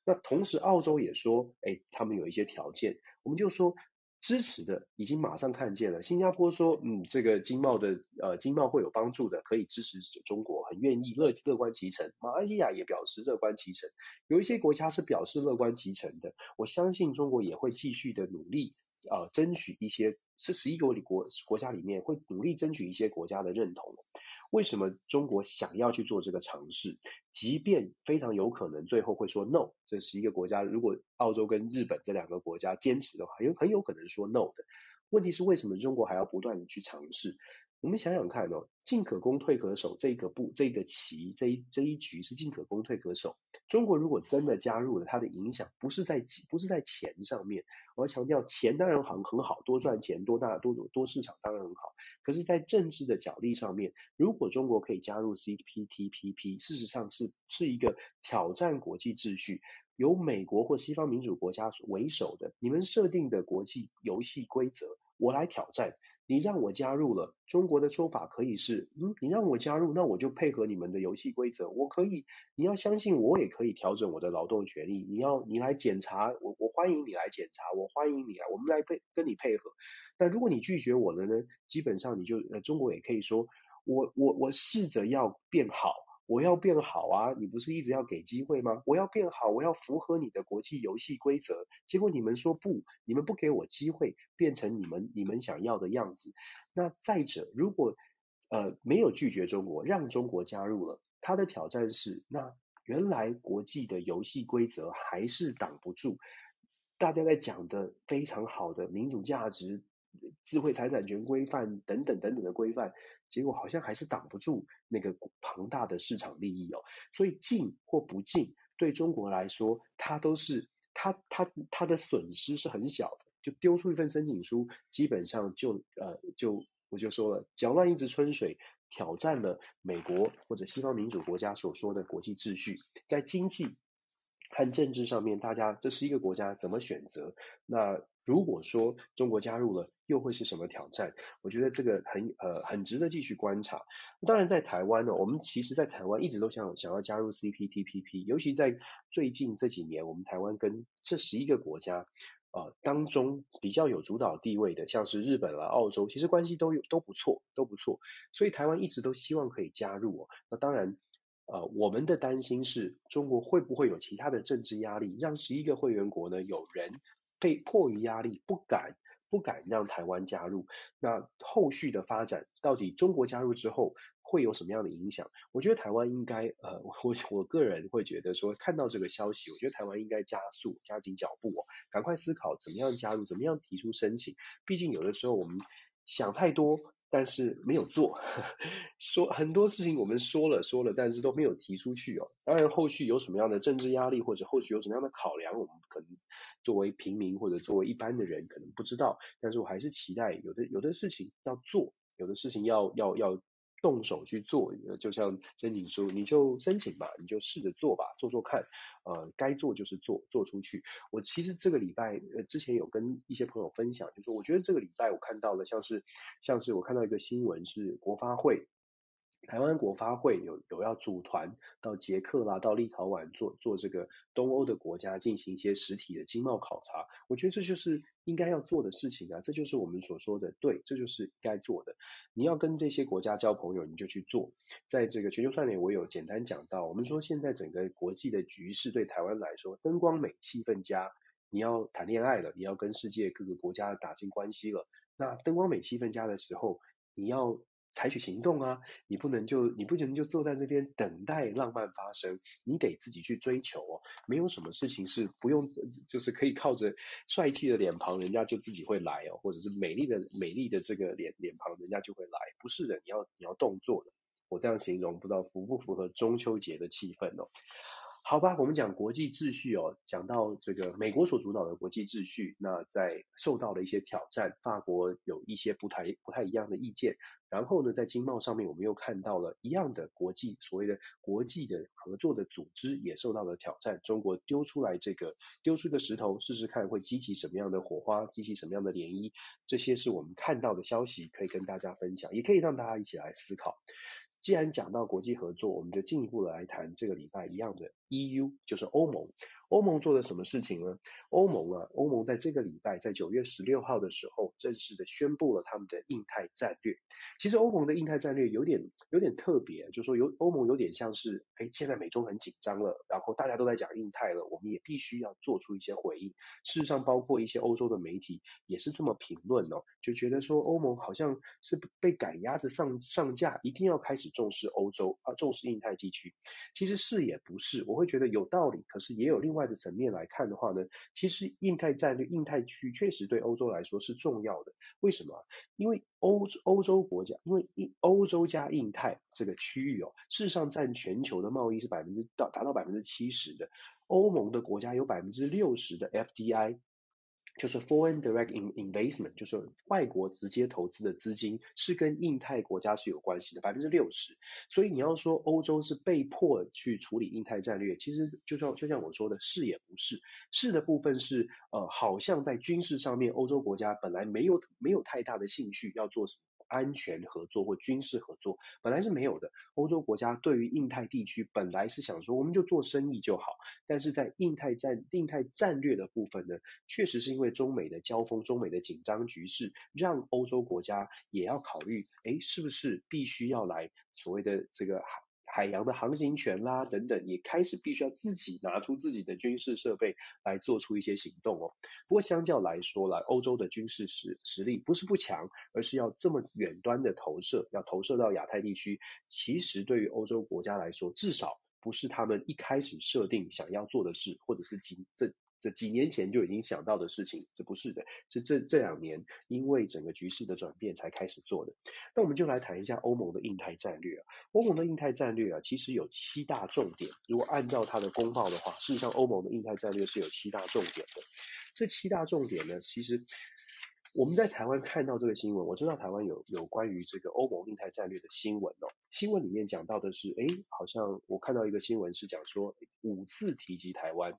那同时，澳洲也说，哎，他们有一些条件，我们就说支持的已经马上看见了。新加坡说，嗯，这个经贸的呃经贸会有帮助的，可以支持中国，很愿意乐乐观其成。马来西亚也表示乐观其成，有一些国家是表示乐观其成的。我相信中国也会继续的努力，呃，争取一些这十一个国国家里面会努力争取一些国家的认同。为什么中国想要去做这个尝试？即便非常有可能最后会说 no，这十一个国家，如果澳洲跟日本这两个国家坚持的话，有很有可能说 no 的。问题是为什么中国还要不断的去尝试？我们想想看哦，进可攻退可守，这个步这个棋这一这一局是进可攻退可守。中国如果真的加入了，它的影响不是在不是在钱上面。我要强调，钱当然很很好，多赚钱多大多多市场当然很好。可是，在政治的角力上面，如果中国可以加入 CPTPP，事实上是是一个挑战国际秩序，由美国或西方民主国家为首的，你们设定的国际游戏规则，我来挑战。你让我加入了，中国的说法可以是，嗯，你让我加入，那我就配合你们的游戏规则，我可以，你要相信我也可以调整我的劳动权利，你要你来检查，我我欢迎你来检查，我欢迎你来，我们来配跟你配合。但如果你拒绝我了呢，基本上你就，呃，中国也可以说，我我我试着要变好。我要变好啊！你不是一直要给机会吗？我要变好，我要符合你的国际游戏规则。结果你们说不，你们不给我机会变成你们你们想要的样子。那再者，如果呃没有拒绝中国，让中国加入了，他的挑战是，那原来国际的游戏规则还是挡不住大家在讲的非常好的民主价值。智慧财产权规范等等等等的规范，结果好像还是挡不住那个庞大的市场利益哦。所以进或不进，对中国来说，它都是它它它的损失是很小的。就丢出一份申请书，基本上就呃就我就说了，搅乱一池春水，挑战了美国或者西方民主国家所说的国际秩序，在经济看政治上面，大家这是一个国家怎么选择？那如果说中国加入了，又会是什么挑战？我觉得这个很呃很值得继续观察。当然，在台湾呢，我们其实，在台湾一直都想想要加入 CPTPP，尤其在最近这几年，我们台湾跟这十一个国家呃当中比较有主导地位的，像是日本啦、澳洲，其实关系都有都不错，都不错。所以台湾一直都希望可以加入哦。那当然。呃，我们的担心是中国会不会有其他的政治压力，让十一个会员国呢，有人被迫于压力不敢不敢让台湾加入。那后续的发展到底中国加入之后会有什么样的影响？我觉得台湾应该呃，我我个人会觉得说，看到这个消息，我觉得台湾应该加速加紧脚步哦，赶快思考怎么样加入，怎么样提出申请。毕竟有的时候我们想太多。但是没有做，说很多事情我们说了说了，但是都没有提出去哦。当然后续有什么样的政治压力，或者后续有什么样的考量，我们可能作为平民或者作为一般的人可能不知道。但是我还是期待有的有的事情要做，有的事情要要要动手去做，就像申请书，你就申请吧，你就试着做吧，做做看，呃，该做就是做，做出去。我其实这个礼拜，呃，之前有跟一些朋友分享，就说我觉得这个礼拜我看到了，像是像是我看到一个新闻是国发会。台湾国发会有有要组团到捷克啦，到立陶宛做做这个东欧的国家进行一些实体的经贸考察，我觉得这就是应该要做的事情啊，这就是我们所说的对，这就是该做的。你要跟这些国家交朋友，你就去做。在这个全球串联，我有简单讲到，我们说现在整个国际的局势对台湾来说，灯光美，气氛佳。你要谈恋爱了，你要跟世界各个国家打进关系了，那灯光美，气氛佳的时候，你要。采取行动啊！你不能就你不能就坐在这边等待浪漫发生，你得自己去追求哦。没有什么事情是不用，就是可以靠着帅气的脸庞，人家就自己会来哦，或者是美丽的美丽的这个脸脸庞，人家就会来。不是的，你要你要动作的。我这样形容，不知道符不符合中秋节的气氛哦。好吧，我们讲国际秩序哦，讲到这个美国所主导的国际秩序，那在受到了一些挑战，法国有一些不太不太一样的意见。然后呢，在经贸上面，我们又看到了一样的国际所谓的国际的合作的组织也受到了挑战。中国丢出来这个丢出个石头试试看会激起什么样的火花，激起什么样的涟漪，这些是我们看到的消息，可以跟大家分享，也可以让大家一起来思考。既然讲到国际合作，我们就进一步来谈这个礼拜一样的 EU，就是欧盟。欧盟做了什么事情呢？欧盟啊，欧盟在这个礼拜，在九月十六号的时候，正式的宣布了他们的印太战略。其实欧盟的印太战略有点有点特别，就说有欧盟有点像是，哎，现在美中很紧张了，然后大家都在讲印太了，我们也必须要做出一些回应。事实上，包括一些欧洲的媒体也是这么评论哦，就觉得说欧盟好像是被赶鸭子上上架，一定要开始重视欧洲啊，重视印太地区。其实是也不是，我会觉得有道理，可是也有另外。的层面来看的话呢，其实印太战略、印太区确实对欧洲来说是重要的。为什么？因为欧欧洲国家，因为印欧洲加印太这个区域哦，事实上占全球的贸易是百分之到达到百分之七十的，欧盟的国家有百分之六十的 FDI。就是 foreign direct investment，就是外国直接投资的资金是跟印太国家是有关系的，百分之六十。所以你要说欧洲是被迫去处理印太战略，其实就像就像我说的，是也不是。是的部分是，呃，好像在军事上面，欧洲国家本来没有没有太大的兴趣要做什么。安全合作或军事合作本来是没有的。欧洲国家对于印太地区本来是想说，我们就做生意就好。但是在印太战、印太战略的部分呢，确实是因为中美的交锋、中美的紧张局势，让欧洲国家也要考虑，哎，是不是必须要来所谓的这个。海洋的航行权啦，等等，也开始必须要自己拿出自己的军事设备来做出一些行动哦。不过相较来说啦，欧洲的军事实实力不是不强，而是要这么远端的投射，要投射到亚太地区。其实对于欧洲国家来说，至少不是他们一开始设定想要做的事，或者是仅这。这几年前就已经想到的事情，这不是的，是这这两年因为整个局势的转变才开始做的。那我们就来谈一下欧盟的印太战略啊。欧盟的印太战略啊，其实有七大重点。如果按照它的公报的话，事实上欧盟的印太战略是有七大重点的。这七大重点呢，其实我们在台湾看到这个新闻，我知道台湾有有关于这个欧盟印太战略的新闻哦。新闻里面讲到的是，哎，好像我看到一个新闻是讲说五次提及台湾。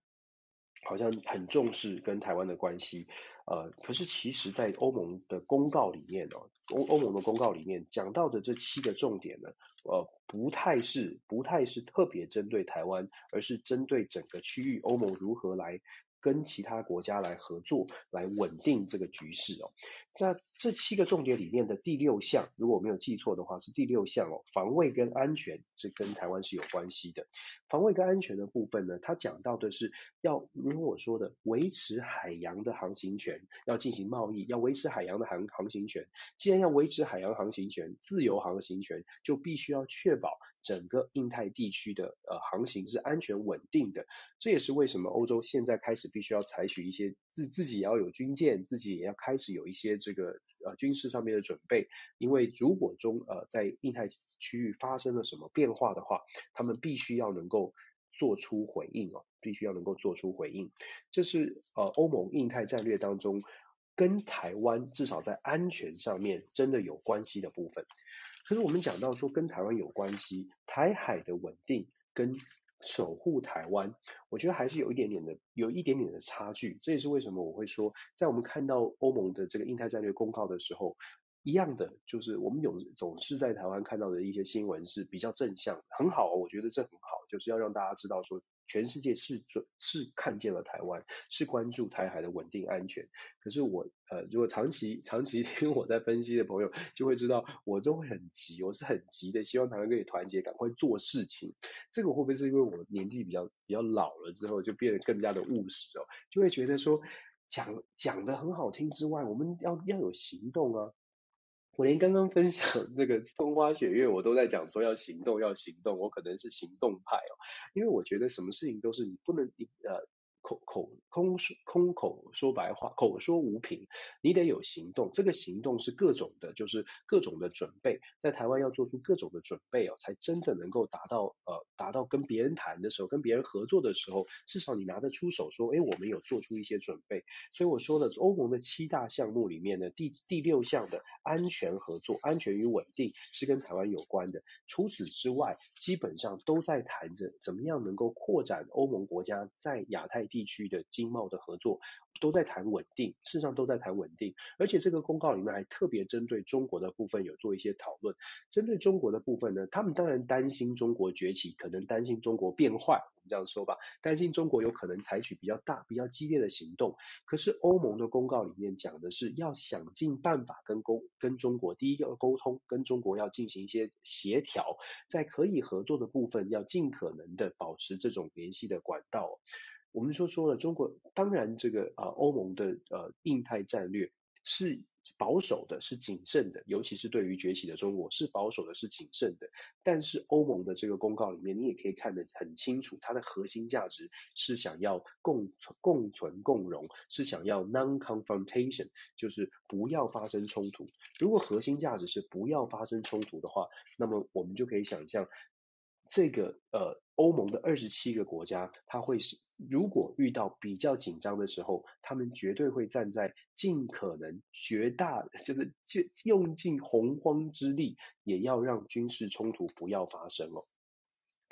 好像很重视跟台湾的关系，呃，可是其实，在欧盟的公告里面呢，欧欧盟的公告里面讲到的这七个重点呢，呃，不太是不太是特别针对台湾，而是针对整个区域欧盟如何来跟其他国家来合作，来稳定这个局势哦。在这七个重点里面的第六项，如果我没有记错的话，是第六项哦，防卫跟安全，这跟台湾是有关系的。防卫跟安全的部分呢，它讲到的是要如我说的，维持海洋的航行权，要进行贸易，要维持海洋的航航行权。既然要维持海洋航行权，自由航行权，就必须要确保整个印太地区的呃航行是安全稳定的。这也是为什么欧洲现在开始必须要采取一些自自己也要有军舰，自己也要开始有一些。这个呃军事上面的准备，因为如果中呃在印太区域发生了什么变化的话，他们必须要能够做出回应哦，必须要能够做出回应。这是呃欧盟印太战略当中跟台湾至少在安全上面真的有关系的部分。可是我们讲到说跟台湾有关系，台海的稳定跟守护台湾，我觉得还是有一点点的，有一点点的差距。这也是为什么我会说，在我们看到欧盟的这个印太战略公告的时候，一样的就是我们有总是在台湾看到的一些新闻是比较正向，很好，我觉得这很好，就是要让大家知道说。全世界是准是看见了台湾，是关注台海的稳定安全。可是我呃，如果长期长期 听我在分析的朋友，就会知道我都会很急，我是很急的，希望台湾可以团结，赶快做事情。这个会不会是因为我年纪比较比较老了之后，就变得更加的务实哦？就会觉得说讲讲得很好听之外，我们要要有行动啊。我连刚刚分享那个风花雪月，我都在讲说要行动，要行动。我可能是行动派哦，因为我觉得什么事情都是你不能你呃。口口空说空口说白话，口说无凭，你得有行动。这个行动是各种的，就是各种的准备，在台湾要做出各种的准备哦，才真的能够达到呃达到跟别人谈的时候，跟别人合作的时候，至少你拿得出手说，哎，我们有做出一些准备。所以我说了，欧盟的七大项目里面呢，第第六项的安全合作、安全与稳定是跟台湾有关的。除此之外，基本上都在谈着怎么样能够扩展欧盟国家在亚太地区的经贸的合作都在谈稳定，事实上都在谈稳定，而且这个公告里面还特别针对中国的部分有做一些讨论。针对中国的部分呢，他们当然担心中国崛起，可能担心中国变坏，我们这样说吧，担心中国有可能采取比较大、比较激烈的行动。可是欧盟的公告里面讲的是要想尽办法跟沟跟中国第一个沟通，跟中国要进行一些协调，在可以合作的部分要尽可能的保持这种联系的管道。我们说说了，中国当然这个呃欧盟的呃印太战略是保守的，是谨慎的，尤其是对于崛起的中国是保守的，是谨慎的。但是欧盟的这个公告里面，你也可以看得很清楚，它的核心价值是想要共存、共存共荣，是想要 non-confrontation，就是不要发生冲突。如果核心价值是不要发生冲突的话，那么我们就可以想象。这个呃，欧盟的二十七个国家，它会是如果遇到比较紧张的时候，他们绝对会站在尽可能绝大，就是就用尽洪荒之力，也要让军事冲突不要发生哦。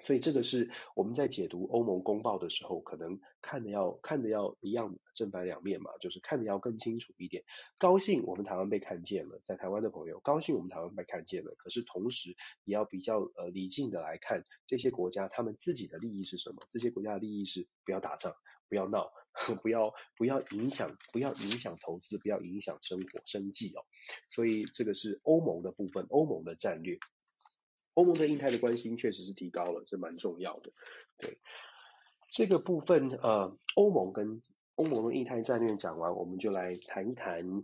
所以这个是我们在解读欧盟公报的时候，可能看的要看的要一样，正反两面嘛，就是看的要更清楚一点。高兴我们台湾被看见了，在台湾的朋友高兴我们台湾被看见了，可是同时也要比较呃理性的来看这些国家他们自己的利益是什么？这些国家的利益是不要打仗，不要闹，不要不要影响不要影响投资，不要影响生活生计哦。所以这个是欧盟的部分，欧盟的战略。欧盟对印太的关心确实是提高了，这蛮重要的。对这个部分，呃，欧盟跟欧盟的印太战略讲完，我们就来谈一谈，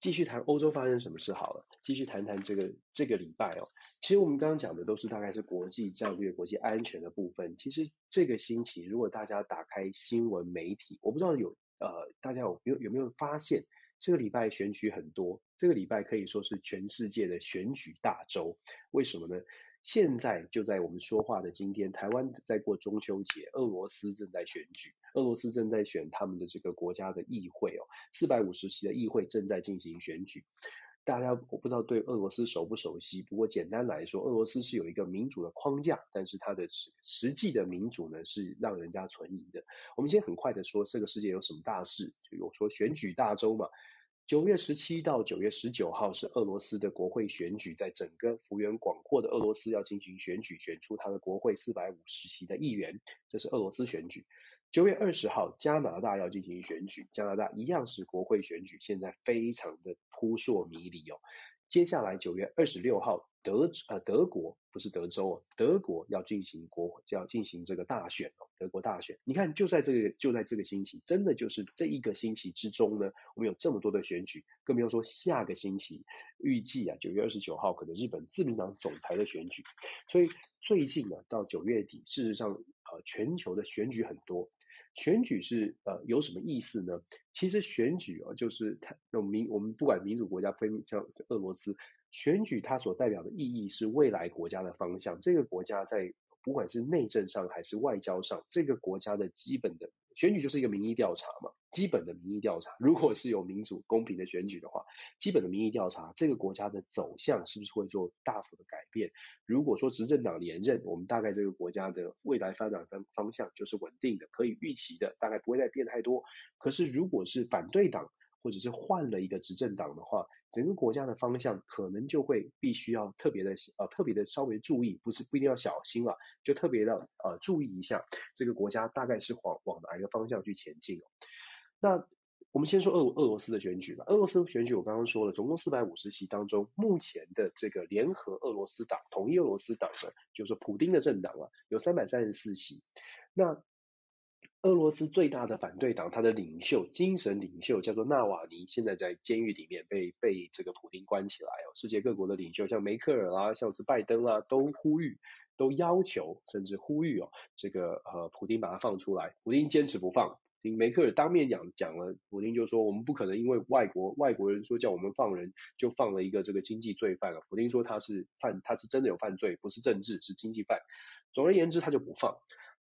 继续谈欧洲发生什么事好了。继续谈谈这个这个礼拜哦。其实我们刚刚讲的都是大概是国际战略、国际安全的部分。其实这个星期，如果大家打开新闻媒体，我不知道有呃大家有有有没有发现？这个礼拜选举很多，这个礼拜可以说是全世界的选举大周。为什么呢？现在就在我们说话的今天，台湾在过中秋节，俄罗斯正在选举，俄罗斯正在选他们的这个国家的议会哦，四百五十席的议会正在进行选举。大家我不知道对俄罗斯熟不熟悉，不过简单来说，俄罗斯是有一个民主的框架，但是它的实实际的民主呢是让人家存疑的。我们先很快的说，这个世界有什么大事？就有说选举大周嘛。九月十七到九月十九号是俄罗斯的国会选举，在整个幅员广阔的俄罗斯要进行选举，选出他的国会四百五十席的议员，这是俄罗斯选举。九月二十号，加拿大要进行选举，加拿大一样是国会选举，现在非常的扑朔迷离哦。接下来九月二十六号，德呃德国不是德州哦，德国要进行国就要进行这个大选哦，德国大选。你看就在这个就在这个星期，真的就是这一个星期之中呢，我们有这么多的选举，更不用说下个星期，预计啊九月二十九号可能日本自民党总裁的选举。所以最近呢，到九月底，事实上呃全球的选举很多。选举是呃有什么意思呢？其实选举啊，就是它那民我们不管民主国家非像俄罗斯，选举它所代表的意义是未来国家的方向。这个国家在不管是内政上还是外交上，这个国家的基本的选举就是一个民意调查嘛，基本的民意调查。如果是有民主公平的选举的话，基本的民意调查，这个国家的走向是不是会做大幅的改变？如果说执政党连任，我们大概这个国家的未来发展方方向就是稳定的，可以预期的，大概不会再变太多。可是如果是反对党，或者是换了一个执政党的话，整个国家的方向可能就会必须要特别的呃特别的稍微注意，不是不一定要小心啊，就特别的呃注意一下这个国家大概是往往哪一个方向去前进。那我们先说俄俄罗斯的选举吧。俄罗斯选举我刚刚说了，总共四百五十席当中，目前的这个联合俄罗斯党、统一俄罗斯党呢，就是普丁的政党啊，有三百三十四席。那俄罗斯最大的反对党，他的领袖、精神领袖叫做纳瓦尼，现在在监狱里面被被这个普丁关起来哦。世界各国的领袖，像梅克尔啊，像是拜登啊，都呼吁、都要求，甚至呼吁哦，这个呃，普丁把他放出来。普丁坚持不放，梅克尔当面讲讲了，普丁就说我们不可能因为外国外国人说叫我们放人，就放了一个这个经济罪犯了。普丁说他是犯，他是真的有犯罪，不是政治，是经济犯。总而言之，他就不放。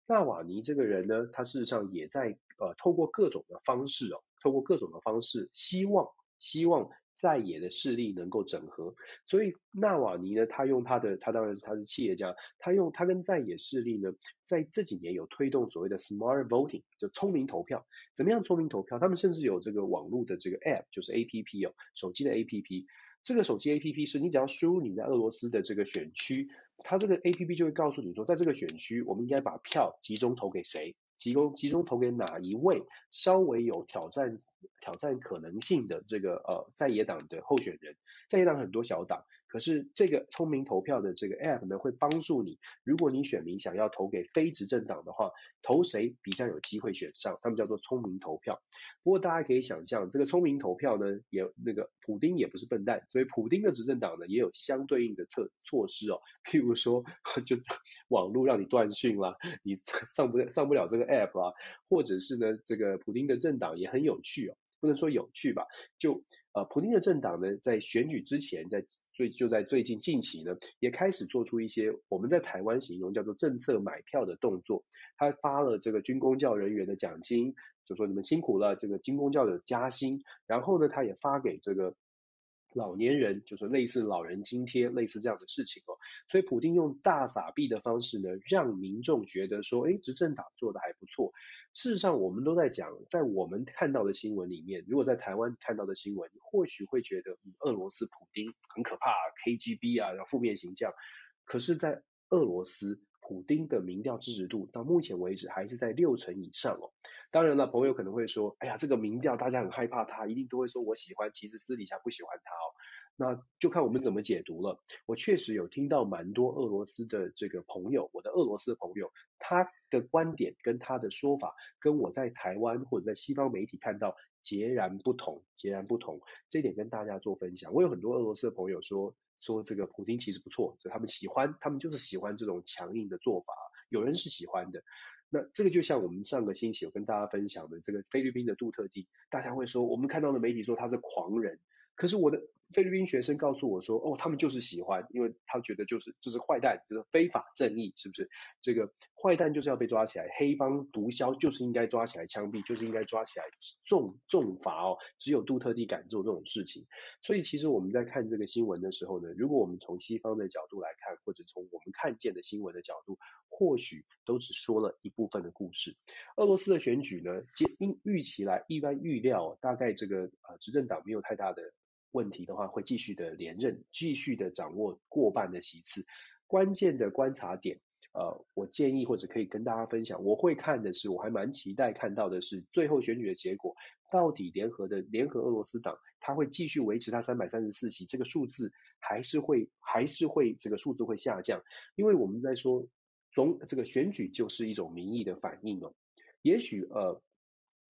纳瓦尼这个人呢，他事实上也在呃透过各种的方式哦，透过各种的方式，希望希望在野的势力能够整合。所以纳瓦尼呢，他用他的，他当然他是企业家，他用他跟在野势力呢，在这几年有推动所谓的 smart voting，就聪明投票。怎么样聪明投票？他们甚至有这个网络的这个 app，就是 APP 哦，手机的 APP。这个手机 APP 是你只要输入你在俄罗斯的这个选区。它这个 APP 就会告诉你说，在这个选区，我们应该把票集中投给谁，集中集中投给哪一位稍微有挑战挑战可能性的这个呃在野党的候选人，在野党很多小党。可是这个聪明投票的这个 app 呢，会帮助你，如果你选民想要投给非执政党的话，投谁比较有机会选上？他们叫做聪明投票。不过大家可以想象，这个聪明投票呢，也那个普丁也不是笨蛋，所以普丁的执政党呢也有相对应的策措施哦，譬如说 就网络让你断讯啦，你上不上不了这个 app 啊，或者是呢这个普丁的政党也很有趣哦。不能说有趣吧，就呃，普丁的政党呢，在选举之前，在最就在最近近期呢，也开始做出一些我们在台湾形容叫做政策买票的动作。他发了这个军公教人员的奖金，就说你们辛苦了，这个军公教的加薪。然后呢，他也发给这个老年人，就是类似老人津贴，类似这样的事情哦。所以普丁用大撒币的方式呢，让民众觉得说，哎，执政党做得还不错。事实上，我们都在讲，在我们看到的新闻里面，如果在台湾看到的新闻，你或许会觉得，嗯，俄罗斯普丁很可怕，KGB 啊，然后负面形象。可是，在俄罗斯，普丁的民调支持度到目前为止还是在六成以上哦。当然了，朋友可能会说，哎呀，这个民调大家很害怕他，一定都会说我喜欢，其实私底下不喜欢他哦。那就看我们怎么解读了。我确实有听到蛮多俄罗斯的这个朋友，我的俄罗斯的朋友，他的观点跟他的说法，跟我在台湾或者在西方媒体看到截然不同，截然不同。这点跟大家做分享。我有很多俄罗斯的朋友说，说这个普丁其实不错，就他们喜欢，他们就是喜欢这种强硬的做法。有人是喜欢的。那这个就像我们上个星期有跟大家分享的这个菲律宾的杜特地，大家会说，我们看到的媒体说他是狂人，可是我的。菲律宾学生告诉我说：“哦，他们就是喜欢，因为他觉得就是就是坏蛋，就是非法正义，是不是？这个坏蛋就是要被抓起来，黑帮毒枭就是应该抓起来枪毙，就是应该抓起来重重罚哦。只有杜特地敢做这种事情。所以其实我们在看这个新闻的时候呢，如果我们从西方的角度来看，或者从我们看见的新闻的角度，或许都只说了一部分的故事。俄罗斯的选举呢，因预期来一般预料，大概这个呃执政党没有太大的。”问题的话，会继续的连任，继续的掌握过半的席次。关键的观察点，呃，我建议或者可以跟大家分享，我会看的是，我还蛮期待看到的是最后选举的结果，到底联合的联合俄罗斯党，他会继续维持他三百三十四席这个数字，还是会还是会这个数字会下降？因为我们在说总这个选举就是一种民意的反应哦，也许呃。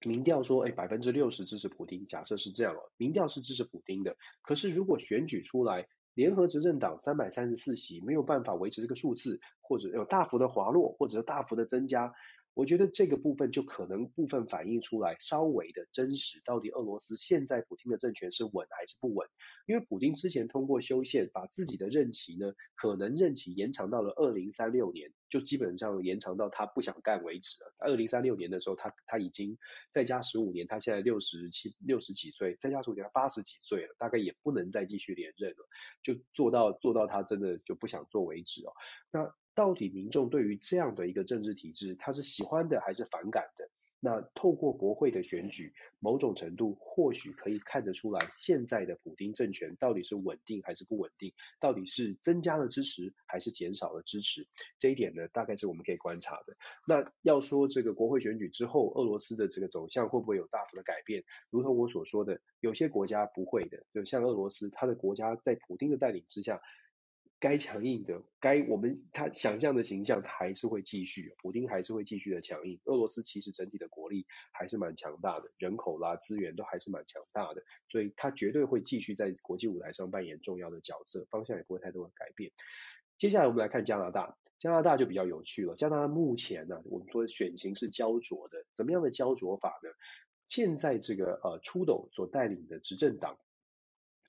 民调说，哎，百分之六十支持普丁，假设是这样哦，民调是支持普丁的。可是如果选举出来，联合执政党三百三十四席没有办法维持这个数字，或者有大幅的滑落，或者是大幅的增加，我觉得这个部分就可能部分反映出来稍微的真实，到底俄罗斯现在普京的政权是稳还是不稳？因为普京之前通过修宪，把自己的任期呢，可能任期延长到了二零三六年，就基本上延长到他不想干为止了。二零三六年的时候，他他已经再加十五年，他现在六十七六十几岁，再加十五年他八十几岁了，大概也不能再继续连任了，就做到做到他真的就不想做为止哦。那到底民众对于这样的一个政治体制，他是喜欢的还是反感的？那透过国会的选举，某种程度或许可以看得出来，现在的普丁政权到底是稳定还是不稳定，到底是增加了支持还是减少了支持？这一点呢，大概是我们可以观察的。那要说这个国会选举之后，俄罗斯的这个走向会不会有大幅的改变？如同我所说的，有些国家不会的，就像俄罗斯，它的国家在普丁的带领之下。该强硬的，该我们他想象的形象，他还是会继续，普丁还是会继续的强硬。俄罗斯其实整体的国力还是蛮强大的，人口啦、资源都还是蛮强大的，所以他绝对会继续在国际舞台上扮演重要的角色，方向也不会太多的改变。接下来我们来看加拿大，加拿大就比较有趣了。加拿大目前呢、啊，我们说选情是焦灼的，怎么样的焦灼法呢？现在这个呃，trudeau 斗所带领的执政党。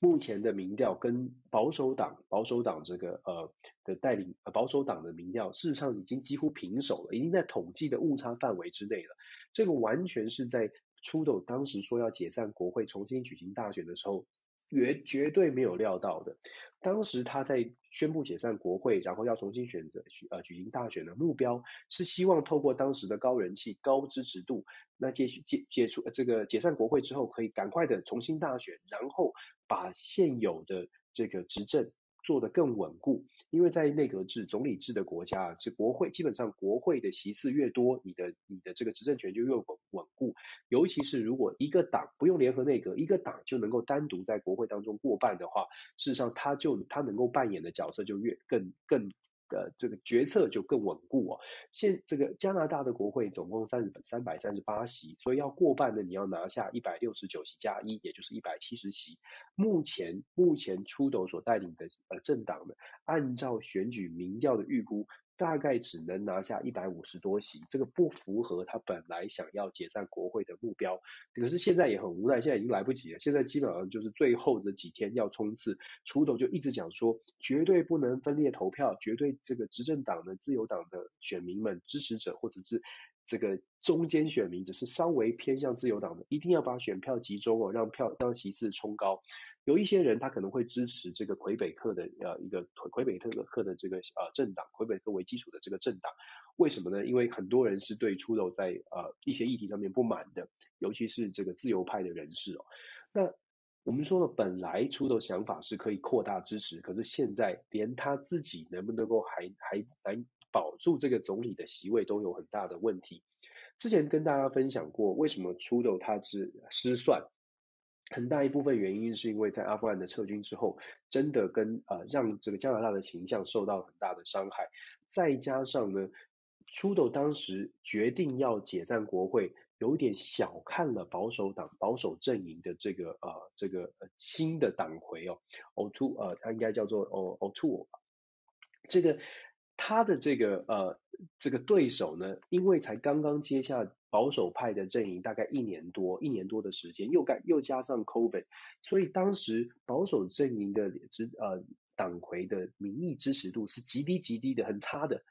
目前的民调跟保守党保守党这个呃的带领呃保守党的民调，事实上已经几乎平手了，已经在统计的误差范围之内了。这个完全是在初斗当时说要解散国会，重新举行大选的时候，绝绝对没有料到的。当时他在宣布解散国会，然后要重新选择呃举行大选的目标，是希望透过当时的高人气、高支持度，那解解解除这个解散国会之后，可以赶快的重新大选，然后把现有的这个执政。做得更稳固，因为在内阁制、总理制的国家，是国会基本上国会的席次越多，你的你的这个执政权就越稳稳固。尤其是如果一个党不用联合内阁，一个党就能够单独在国会当中过半的话，事实上他就他能够扮演的角色就越更更。呃，这个决策就更稳固哦。现这个加拿大的国会总共三十三百三十八席，所以要过半呢，你要拿下一百六十九席加一，也就是一百七十席。目前目前出斗所带领的呃政党呢，按照选举民调的预估。大概只能拿下一百五十多席，这个不符合他本来想要解散国会的目标。可是现在也很无奈，现在已经来不及了。现在基本上就是最后这几天要冲刺，出头就一直讲说，绝对不能分裂投票，绝对这个执政党的自由党的选民们支持者或者是这个中间选民，只是稍微偏向自由党的，一定要把选票集中哦，让票让席次冲高。有一些人他可能会支持这个魁北克的呃一个魁北克克的这个呃政党，魁北克为基础的这个政党，为什么呢？因为很多人是对出头在呃一些议题上面不满的，尤其是这个自由派的人士哦。那我们说了，本来出头想法是可以扩大支持，可是现在连他自己能不能够还还来保住这个总理的席位都有很大的问题。之前跟大家分享过，为什么出头他是失算？很大一部分原因是因为在阿富汗的撤军之后，真的跟呃让这个加拿大的形象受到很大的伤害，再加上呢出斗当时决定要解散国会，有点小看了保守党保守阵营的这个呃这个新的党魁哦，O'Toole 呃他应该叫做 O'Toole 这个他的这个呃这个对手呢，因为才刚刚接下。保守派的阵营大概一年多，一年多的时间，又加又加上 COVID，所以当时保守阵营的支呃党魁的民意支持度是极低极低的，很差的。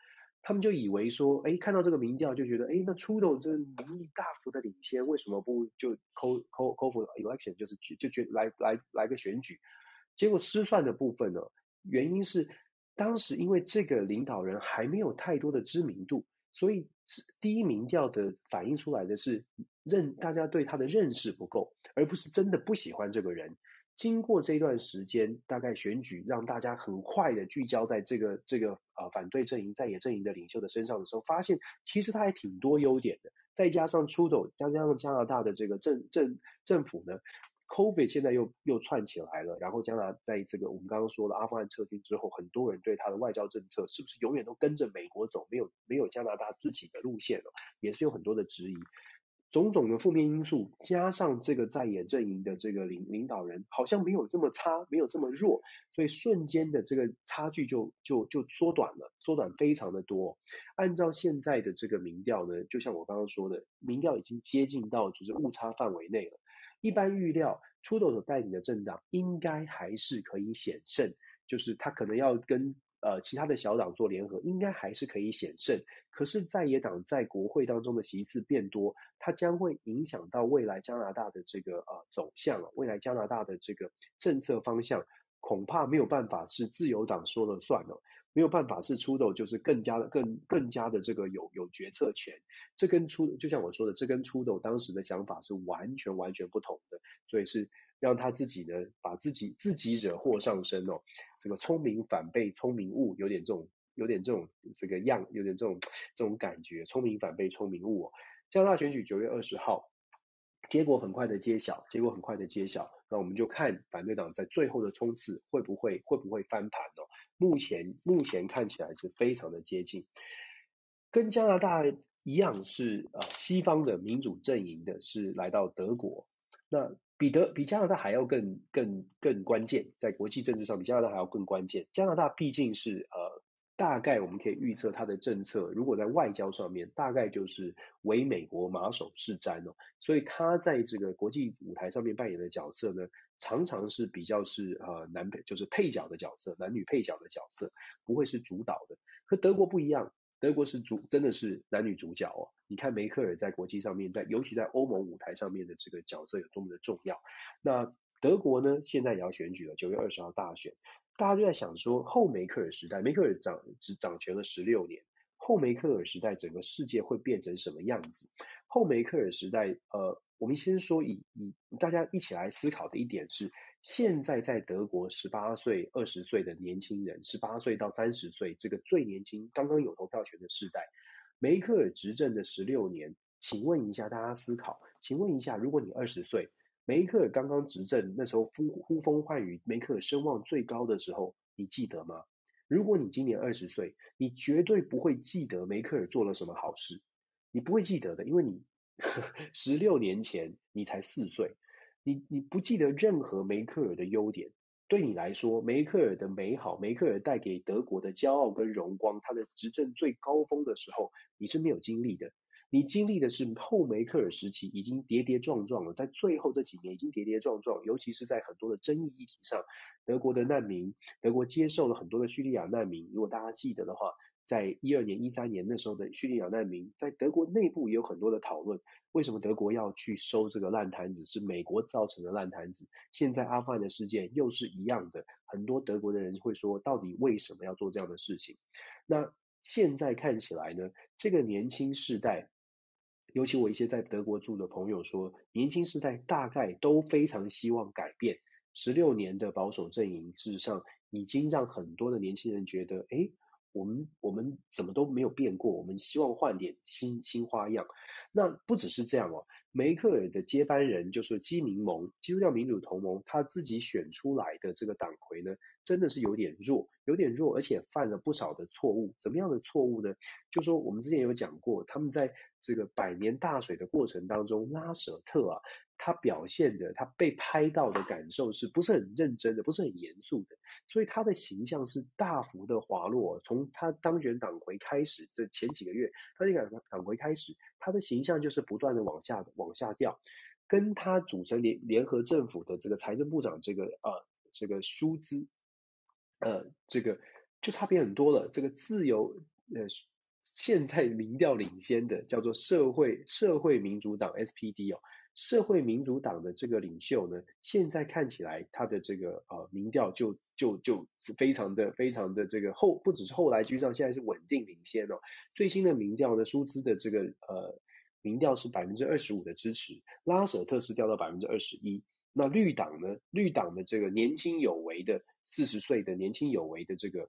他们就以为说，哎，看到这个民调就觉得，哎，那 Trudeau 这民意大幅的领先，为什么不就 co co co election，就是就就来来来个选举？结果失算的部分呢，原因是当时因为这个领导人还没有太多的知名度。所以第一民调的反映出来的是认大家对他的认识不够，而不是真的不喜欢这个人。经过这段时间，大概选举让大家很快的聚焦在这个这个呃反对阵营在野阵营的领袖的身上的时候，发现其实他还挺多优点的。再加上出斗，再加上加拿大的这个政政政府呢。COVID 现在又又窜起来了，然后加拿大在这个我们刚刚说的阿富汗撤军之后，很多人对他的外交政策是不是永远都跟着美国走，没有没有加拿大自己的路线了，也是有很多的质疑。种种的负面因素，加上这个在野阵营的这个领领导人好像没有这么差，没有这么弱，所以瞬间的这个差距就就就缩短了，缩短非常的多。按照现在的这个民调呢，就像我刚刚说的，民调已经接近到就是误差范围内了。一般预料，出头所带领的政党应该还是可以险胜，就是他可能要跟。呃，其他的小党做联合，应该还是可以险胜。可是在野党在国会当中的席次变多，它将会影响到未来加拿大的这个呃走向，未来加拿大的这个政策方向，恐怕没有办法是自由党说了算了，没有办法是出头就是更加的更更加的这个有有决策权。这跟出就像我说的，这跟出头当时的想法是完全完全不同的，所以是。让他自己呢，把自己自己惹祸上身哦。这个聪明反被聪明误，有点这种，有点这种这个样，有点这种这种感觉。聪明反被聪明误哦。加拿大选举九月二十号，结果很快的揭晓，结果很快的揭晓。那我们就看反对党在最后的冲刺会不会会不会翻盘哦。目前目前看起来是非常的接近，跟加拿大一样是呃西方的民主阵营的是来到德国，那。比德比加拿大还要更更更关键，在国际政治上比加拿大还要更关键。加拿大毕竟是呃，大概我们可以预测它的政策，如果在外交上面，大概就是唯美国马首是瞻哦。所以它在这个国际舞台上面扮演的角色呢，常常是比较是呃男配，就是配角的角色，男女配角的角色，不会是主导的。可德国不一样。德国是主，真的是男女主角哦。你看梅克尔在国际上面，在尤其在欧盟舞台上面的这个角色有多么的重要。那德国呢，现在也要选举了，九月二十号大选，大家就在想说，后梅克尔时代，梅克尔掌只掌权了十六年，后梅克尔时代整个世界会变成什么样子？后梅克尔时代，呃，我们先说以以大家一起来思考的一点是。现在在德国，十八岁、二十岁的年轻人，十八岁到三十岁这个最年轻、刚刚有投票权的世代，梅克尔执政的十六年，请问一下大家思考，请问一下，如果你二十岁，梅克尔刚刚执政那时候呼呼风唤雨，梅克尔声望最高的时候，你记得吗？如果你今年二十岁，你绝对不会记得梅克尔做了什么好事，你不会记得的，因为你 十六年前你才四岁。你你不记得任何梅克尔的优点，对你来说，梅克尔的美好，梅克尔带给德国的骄傲跟荣光，他的执政最高峰的时候，你是没有经历的。你经历的是后梅克尔时期，已经跌跌撞撞了，在最后这几年已经跌跌撞撞，尤其是在很多的争议议题上，德国的难民，德国接受了很多的叙利亚难民，如果大家记得的话。在一二年、一三年那时候的叙利亚难民，在德国内部也有很多的讨论，为什么德国要去收这个烂摊子？是美国造成的烂摊子。现在阿富汗的事件又是一样的，很多德国的人会说，到底为什么要做这样的事情？那现在看起来呢，这个年轻世代，尤其我一些在德国住的朋友说，年轻时代大概都非常希望改变。十六年的保守阵营，事实上已经让很多的年轻人觉得，诶。我们我们怎么都没有变过，我们希望换点新新花样。那不只是这样哦，梅克尔的接班人就是基民盟，基督教民主同盟，他自己选出来的这个党魁呢，真的是有点弱，有点弱，而且犯了不少的错误。怎么样的错误呢？就说我们之前有讲过，他们在这个百年大水的过程当中，拉舍特啊。他表现的，他被拍到的感受是不是很认真的，不是很严肃的，所以他的形象是大幅的滑落。从他当选党魁开始，这前几个月，他这个党魁开始，他的形象就是不断的往下往下掉。跟他组成联联合政府的这个财政部长，这个呃这个舒兹，呃这个就差别很多了。这个自由呃现在民调领先的叫做社会社会民主党 SPD 哦。社会民主党的这个领袖呢，现在看起来他的这个呃民调就就就是非常的非常的这个后，不只是后来居上，现在是稳定领先哦。最新的民调呢，舒兹的这个呃民调是百分之二十五的支持，拉舍特是掉到百分之二十一。那绿党呢，绿党的这个年轻有为的四十岁的年轻有为的这个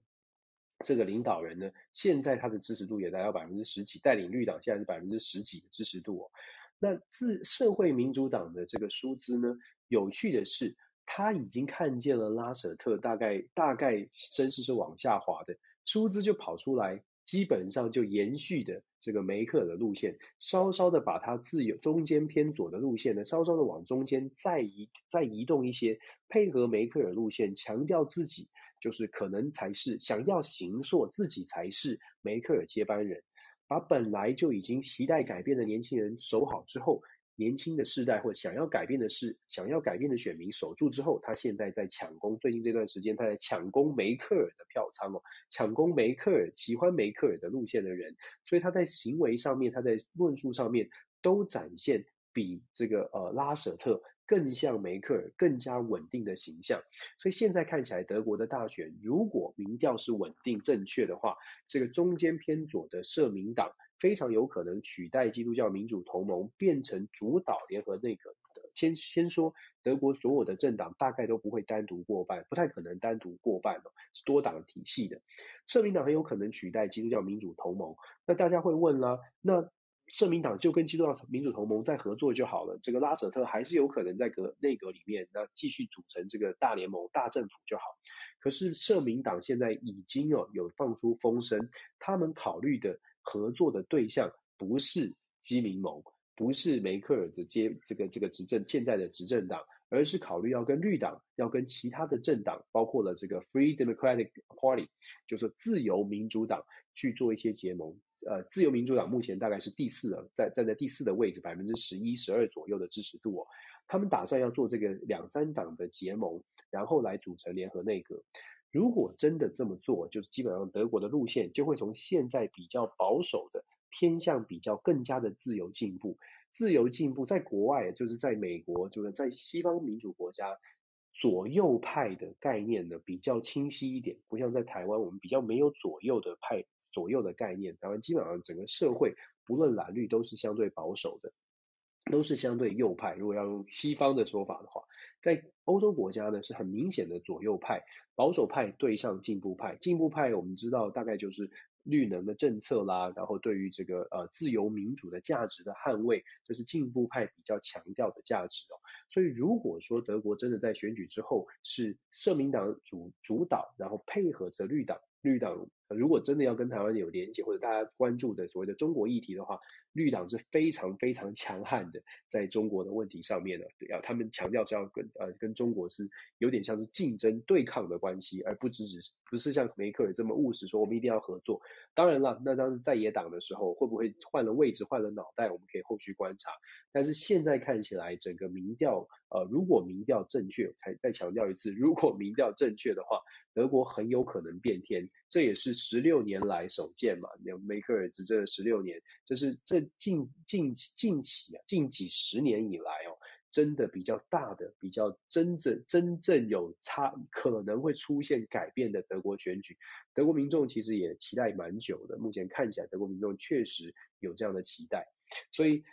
这个领导人呢，现在他的支持度也达到百分之十几，带领绿党现在是百分之十几的支持度哦。那自社会民主党的这个舒兹呢，有趣的是，他已经看见了拉舍特大概大概声势是往下滑的，舒兹就跑出来基本上就延续的这个梅克尔的路线，稍稍的把它自由中间偏左的路线呢，稍稍的往中间再移再移动一些，配合梅克尔路线，强调自己就是可能才是想要行塑自己才是梅克尔接班人，把本来就已经期待改变的年轻人守好之后。年轻的世代或想要改变的是想要改变的选民守住之后，他现在在抢攻。最近这段时间，他在抢攻梅克尔的票仓哦，抢攻梅克尔喜欢梅克尔的路线的人，所以他在行为上面，他在论述上面都展现比这个呃拉舍特更像梅克尔，更加稳定的形象。所以现在看起来，德国的大选如果民调是稳定正确的话，这个中间偏左的社民党。非常有可能取代基督教民主同盟，变成主导联合内阁。先先说，德国所有的政党大概都不会单独过半，不太可能单独过半哦，是多党体系的。社民党很有可能取代基督教民主同盟。那大家会问啦，那社民党就跟基督教民主同盟再合作就好了，这个拉舍特还是有可能在阁内阁里面，那继续组成这个大联盟、大政府就好。可是社民党现在已经哦有放出风声，他们考虑的。合作的对象不是基民盟，不是梅克尔的接这个这个执政现在的执政党，而是考虑要跟绿党，要跟其他的政党，包括了这个 Free Democratic Party，就是自由民主党去做一些结盟。呃，自由民主党目前大概是第四了，在站在第四的位置，百分之十一、十二左右的支持度哦。他们打算要做这个两三党的结盟，然后来组成联合内阁。如果真的这么做，就是基本上德国的路线就会从现在比较保守的偏向比较更加的自由进步。自由进步在国外，就是在美国，就是在西方民主国家，左右派的概念呢比较清晰一点，不像在台湾，我们比较没有左右的派，左右的概念。台湾基本上整个社会不论蓝绿都是相对保守的。都是相对右派，如果要用西方的说法的话，在欧洲国家呢是很明显的左右派，保守派对上进步派，进步派我们知道大概就是绿能的政策啦，然后对于这个呃自由民主的价值的捍卫，这是进步派比较强调的价值哦。所以如果说德国真的在选举之后是社民党主主导，然后配合着绿党，绿党如果真的要跟台湾有连接，或者大家关注的所谓的中国议题的话。绿党是非常非常强悍的，在中国的问题上面呢，对啊，他们强调是要跟呃跟中国是有点像是竞争对抗的关系，而不只是不是像梅克尔这么务实，说我们一定要合作。当然了，那当时在野党的时候，会不会换了位置、换了脑袋，我们可以后续观察。但是现在看起来，整个民调，呃，如果民调正确，才再强调一次，如果民调正确的话，德国很有可能变天，这也是十六年来首见嘛。梅克尔执政十六年，这是这近近近期啊，近几十年以来哦，真的比较大的、比较真正真正有差可能会出现改变的德国选举，德国民众其实也期待蛮久的。目前看起来，德国民众确实有这样的期待，所以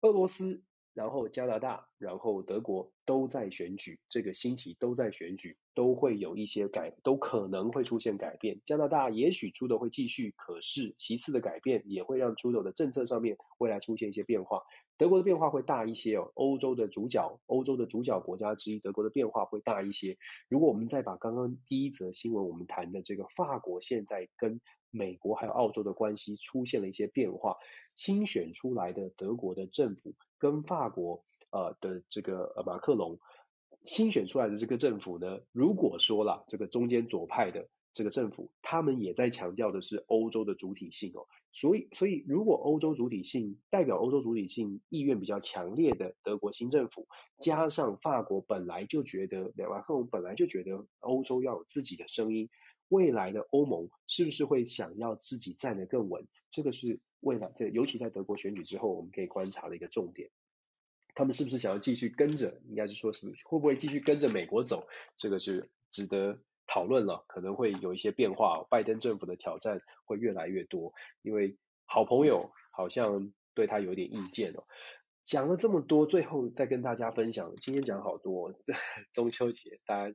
俄罗斯。然后加拿大，然后德国都在选举，这个星期都在选举，都会有一些改，都可能会出现改变。加拿大也许出头会继续，可是其次的改变也会让出头的政策上面未来出现一些变化。德国的变化会大一些哦，欧洲的主角，欧洲的主角国家之一，德国的变化会大一些。如果我们再把刚刚第一则新闻我们谈的这个法国现在跟美国还有澳洲的关系出现了一些变化，新选出来的德国的政府跟法国呃的这个呃马克龙新选出来的这个政府呢，如果说了这个中间左派的这个政府，他们也在强调的是欧洲的主体性哦，所以所以如果欧洲主体性代表欧洲主体性意愿比较强烈的德国新政府，加上法国本来就觉得马克龙本来就觉得欧洲要有自己的声音。未来的欧盟是不是会想要自己站得更稳？这个是未来，这尤其在德国选举之后，我们可以观察的一个重点。他们是不是想要继续跟着？应该是说是会不会继续跟着美国走？这个是值得讨论了，可能会有一些变化。拜登政府的挑战会越来越多，因为好朋友好像对他有点意见哦。讲了这么多，最后再跟大家分享，今天讲好多，这 中秋节大家。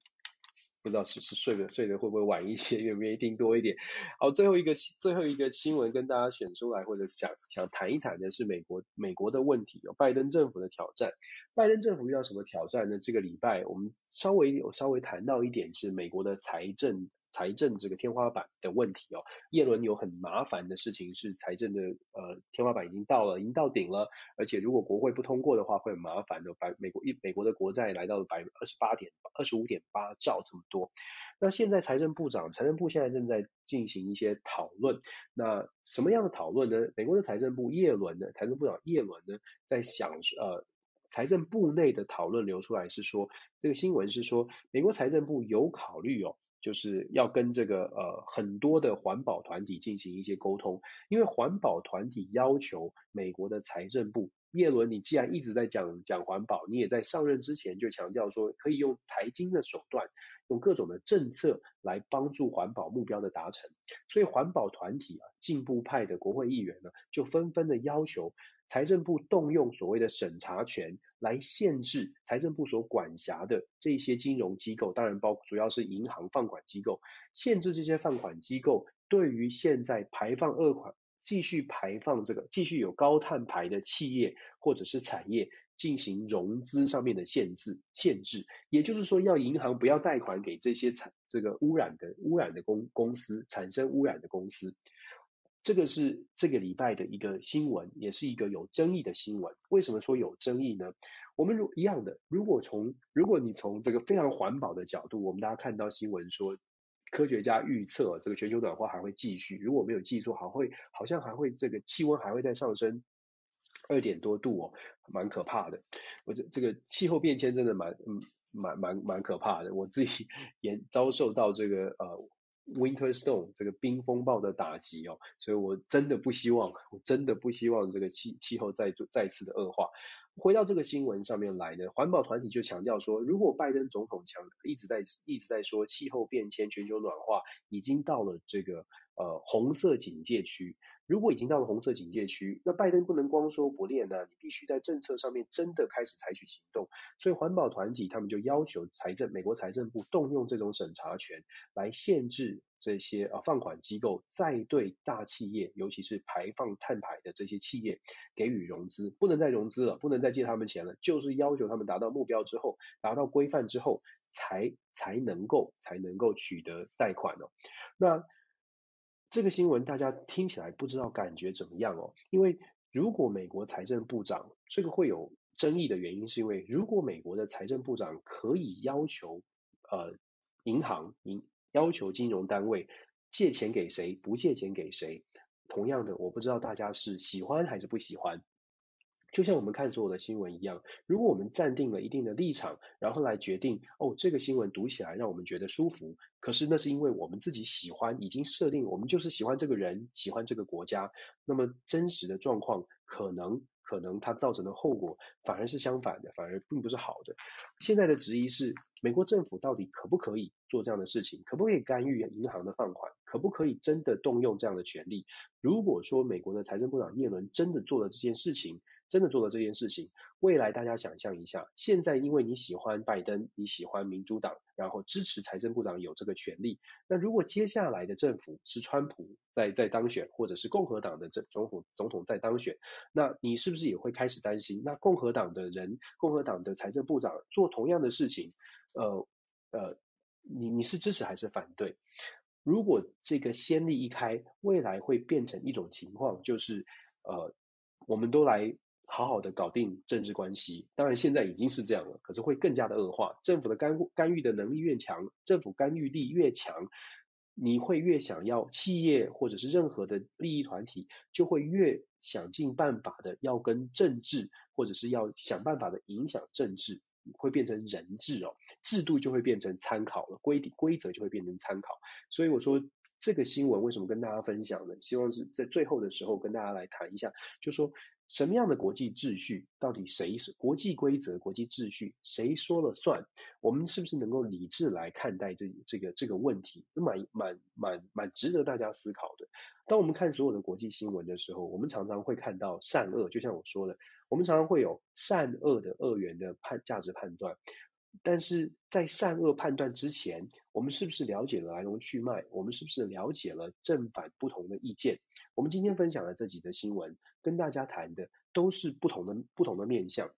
不知道是是睡的睡的会不会晚一些，愿不愿意听多一点？好，最后一个最后一个新闻跟大家选出来，或者想想谈一谈的是美国美国的问题，有拜登政府的挑战。拜登政府遇到什么挑战呢？这个礼拜我们稍微有稍微谈到一点是美国的财政财政这个天花板的问题哦。叶伦有很麻烦的事情是财政的呃天花板已经到了，已经到顶了，而且如果国会不通过的话会很麻烦的。百美国一美国的国债来到了百分之二十八点二十五点八兆这么多。那现在财政部长财政部现在正在进行一些讨论。那什么样的讨论呢？美国的财政部叶伦呢？财政部长叶伦呢，在想呃。财政部内的讨论流出来是说，这个新闻是说，美国财政部有考虑哦，就是要跟这个呃很多的环保团体进行一些沟通，因为环保团体要求美国的财政部，叶伦，你既然一直在讲讲环保，你也在上任之前就强调说，可以用财经的手段，用各种的政策来帮助环保目标的达成，所以环保团体啊，进步派的国会议员呢，就纷纷的要求。财政部动用所谓的审查权来限制财政部所管辖的这些金融机构，当然包括主要是银行放款机构，限制这些放款机构对于现在排放二款、继续排放这个继续有高碳排的企业或者是产业进行融资上面的限制限制，也就是说要银行不要贷款给这些产这个污染的污染的公公司产生污染的公司。这个是这个礼拜的一个新闻，也是一个有争议的新闻。为什么说有争议呢？我们如一样的，如果从如果你从这个非常环保的角度，我们大家看到新闻说，科学家预测这个全球暖化还会继续，如果没有记错，还会好像还会这个气温还会再上升二点多度哦，蛮可怕的。我这这个气候变迁真的蛮嗯蛮蛮蛮可怕的，我自己 也遭受到这个呃。Winter Storm 这个冰风暴的打击哦，所以我真的不希望，我真的不希望这个气气候再再次的恶化。回到这个新闻上面来呢，环保团体就强调说，如果拜登总统强一直在一直在说气候变迁、全球暖化已经到了这个呃红色警戒区。如果已经到了红色警戒区，那拜登不能光说不练呢，你必须在政策上面真的开始采取行动。所以环保团体他们就要求财政美国财政部动用这种审查权来限制这些啊放款机构再对大企业，尤其是排放碳排的这些企业给予融资，不能再融资了，不能再借他们钱了，就是要求他们达到目标之后，达到规范之后，才才能够才能够取得贷款哦。那这个新闻大家听起来不知道感觉怎么样哦？因为如果美国财政部长这个会有争议的原因，是因为如果美国的财政部长可以要求呃银行银要求金融单位借钱给谁，不借钱给谁，同样的，我不知道大家是喜欢还是不喜欢。就像我们看所有的新闻一样，如果我们站定了一定的立场，然后来决定，哦，这个新闻读起来让我们觉得舒服，可是那是因为我们自己喜欢，已经设定我们就是喜欢这个人，喜欢这个国家，那么真实的状况可能。可能它造成的后果反而是相反的，反而并不是好的。现在的质疑是，美国政府到底可不可以做这样的事情？可不可以干预银行的放款？可不可以真的动用这样的权利？如果说美国的财政部长耶伦真的做了这件事情，真的做了这件事情，未来大家想象一下，现在因为你喜欢拜登，你喜欢民主党，然后支持财政部长有这个权利。那如果接下来的政府是川普在在当选，或者是共和党的政总统总统在当选，那你是不是也会开始担心？那共和党的人，共和党的财政部长做同样的事情，呃呃，你你是支持还是反对？如果这个先例一开，未来会变成一种情况，就是呃，我们都来。好好的搞定政治关系，当然现在已经是这样了，可是会更加的恶化。政府的干干预的能力越强，政府干预力越强，你会越想要企业或者是任何的利益团体，就会越想尽办法的要跟政治，或者是要想办法的影响政治，会变成人治哦，制度就会变成参考了，规定规则就会变成参考。所以我说这个新闻为什么跟大家分享呢？希望是在最后的时候跟大家来谈一下，就说。什么样的国际秩序，到底谁是国际规则、国际秩序，谁说了算？我们是不是能够理智来看待这这个这个问题？蛮蛮蛮蛮值得大家思考的。当我们看所有的国际新闻的时候，我们常常会看到善恶，就像我说的，我们常常会有善恶的恶源的判价值判断。但是在善恶判断之前，我们是不是了解了来龙去脉？我们是不是了解了正反不同的意见？我们今天分享的这几则新闻，跟大家谈的都是不同的不同的面向。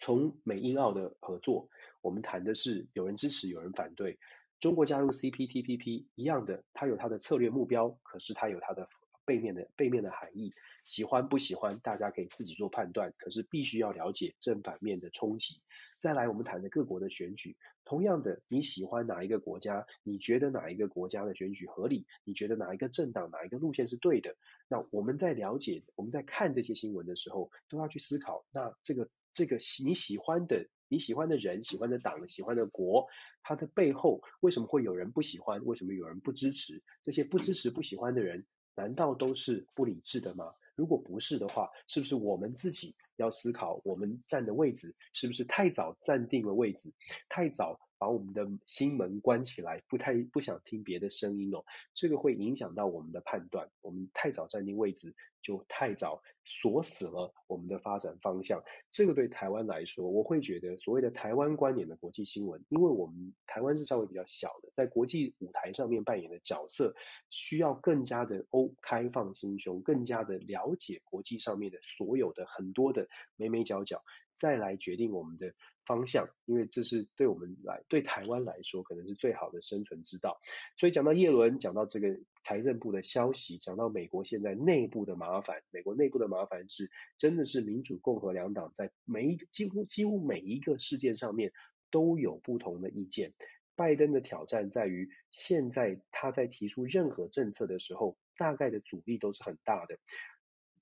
从美英澳的合作，我们谈的是有人支持，有人反对。中国加入 CPTPP 一样的，它有它的策略目标，可是它有它的背面的背面的含义。喜欢不喜欢，大家可以自己做判断，可是必须要了解正反面的冲击。再来，我们谈的各国的选举，同样的，你喜欢哪一个国家？你觉得哪一个国家的选举合理？你觉得哪一个政党、哪一个路线是对的？那我们在了解、我们在看这些新闻的时候，都要去思考，那这个这个你喜欢的、你喜欢的人、喜欢的党、喜欢的国，它的背后为什么会有人不喜欢？为什么有人不支持？这些不支持、不喜欢的人，难道都是不理智的吗？如果不是的话，是不是我们自己要思考，我们站的位置是不是太早站定了位置，太早把我们的心门关起来，不太不想听别的声音哦，这个会影响到我们的判断。我们太早站定位置，就太早锁死了我们的发展方向。这个对台湾来说，我会觉得所谓的台湾观点的国际新闻，因为我们台湾是稍微比较小的，在国际舞台上面扮演的角色，需要更加的欧开放心胸，更加的了解国际上面的所有的很多的眉眉角角。再来决定我们的方向，因为这是对我们来，对台湾来说，可能是最好的生存之道。所以讲到叶伦，讲到这个财政部的消息，讲到美国现在内部的麻烦，美国内部的麻烦是，真的是民主共和两党在每一几乎几乎每一个事件上面都有不同的意见。拜登的挑战在于，现在他在提出任何政策的时候，大概的阻力都是很大的。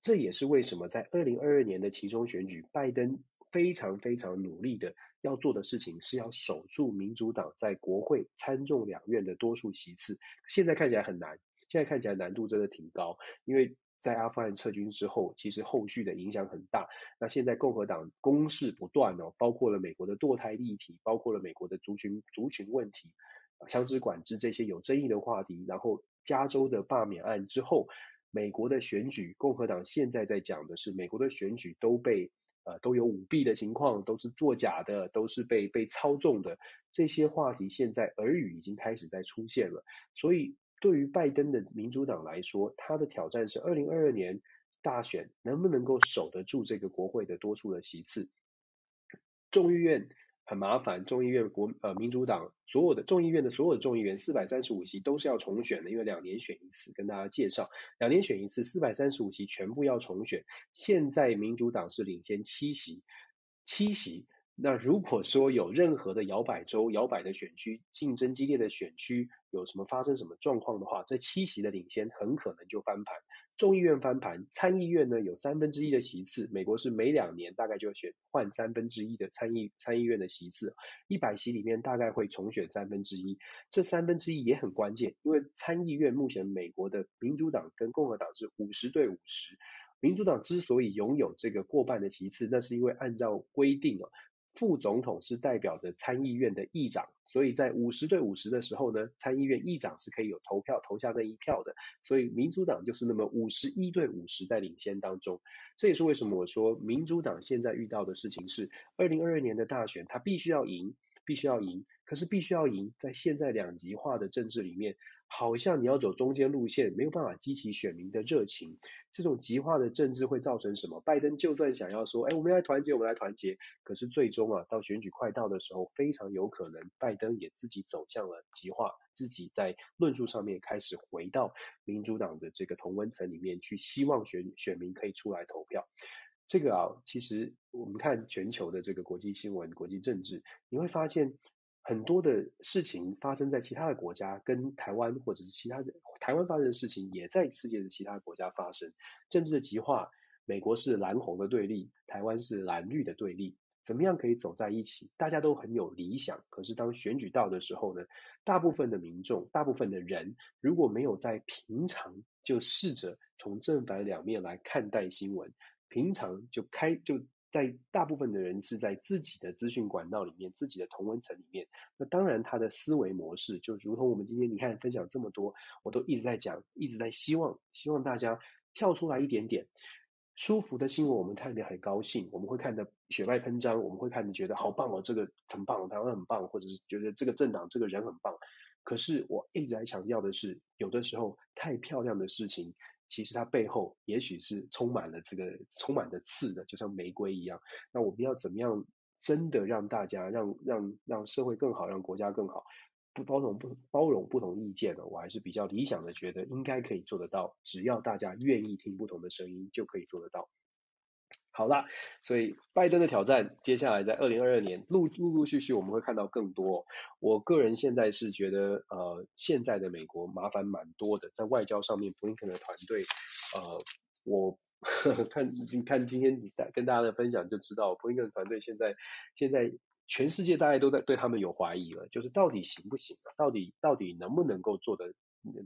这也是为什么在二零二二年的其中选举，拜登。非常非常努力的要做的事情是要守住民主党在国会参众两院的多数席次。现在看起来很难，现在看起来难度真的挺高，因为在阿富汗撤军之后，其实后续的影响很大。那现在共和党攻势不断哦，包括了美国的堕胎议题，包括了美国的族群族群问题、枪支管制这些有争议的话题，然后加州的罢免案之后，美国的选举，共和党现在在讲的是美国的选举都被。呃，都有舞弊的情况，都是作假的，都是被被操纵的。这些话题现在耳语已经开始在出现了。所以，对于拜登的民主党来说，他的挑战是二零二二年大选能不能够守得住这个国会的多数的席次。众议院。很麻烦，众议院国呃民主党所有的众议院的所有的众议员四百三十五席都是要重选的，因为两年选一次，跟大家介绍，两年选一次，四百三十五席全部要重选。现在民主党是领先七席，七席。那如果说有任何的摇摆州、摇摆的选区、竞争激烈的选区，有什么发生什么状况的话，这七席的领先很可能就翻盘。众议院翻盘，参议院呢有三分之一的席次，美国是每两年大概就选换三分之一的参议参议院的席次，一百席里面大概会重选三分之一，这三分之一也很关键，因为参议院目前美国的民主党跟共和党是五十对五十，民主党之所以拥有这个过半的席次，那是因为按照规定啊。副总统是代表着参议院的议长，所以在五十对五十的时候呢，参议院议长是可以有投票投下那一票的，所以民主党就是那么五十一对五十在领先当中。这也是为什么我说民主党现在遇到的事情是，二零二二年的大选，他必须要赢，必须要赢，可是必须要赢，在现在两极化的政治里面。好像你要走中间路线，没有办法激起选民的热情。这种极化的政治会造成什么？拜登就算想要说，哎，我们来团结，我们来团结，可是最终啊，到选举快到的时候，非常有可能拜登也自己走向了极化，自己在论述上面开始回到民主党的这个同温层里面去，希望选选民可以出来投票。这个啊，其实我们看全球的这个国际新闻、国际政治，你会发现。很多的事情发生在其他的国家，跟台湾或者是其他的台湾发生的事情，也在世界的其他国家发生。政治的极化，美国是蓝红的对立，台湾是蓝绿的对立，怎么样可以走在一起？大家都很有理想，可是当选举到的时候呢，大部分的民众，大部分的人，如果没有在平常就试着从正反两面来看待新闻，平常就开就。在大部分的人是在自己的资讯管道里面，自己的同温层里面，那当然他的思维模式就如同我们今天你看分享这么多，我都一直在讲，一直在希望希望大家跳出来一点点，舒服的新闻我们看得很高兴，我们会看得血脉喷张，我们会看得觉得好棒哦，这个很棒，台湾很棒，或者是觉得这个政党这个人很棒。可是我一直在强调的是，有的时候太漂亮的事情。其实它背后也许是充满了这个充满的刺的，就像玫瑰一样。那我们要怎么样真的让大家让让让社会更好，让国家更好？不包容不包容不同意见呢，我还是比较理想的，觉得应该可以做得到，只要大家愿意听不同的声音，就可以做得到。好啦，所以拜登的挑战，接下来在二零二二年陆陆陆续续我们会看到更多。我个人现在是觉得，呃，现在的美国麻烦蛮多的，在外交上面，布林肯的团队，呃，我呵 呵看你看今天跟大家的分享就知道，布林肯团队现在现在全世界大家都在对他们有怀疑了，就是到底行不行啊？到底到底能不能够做得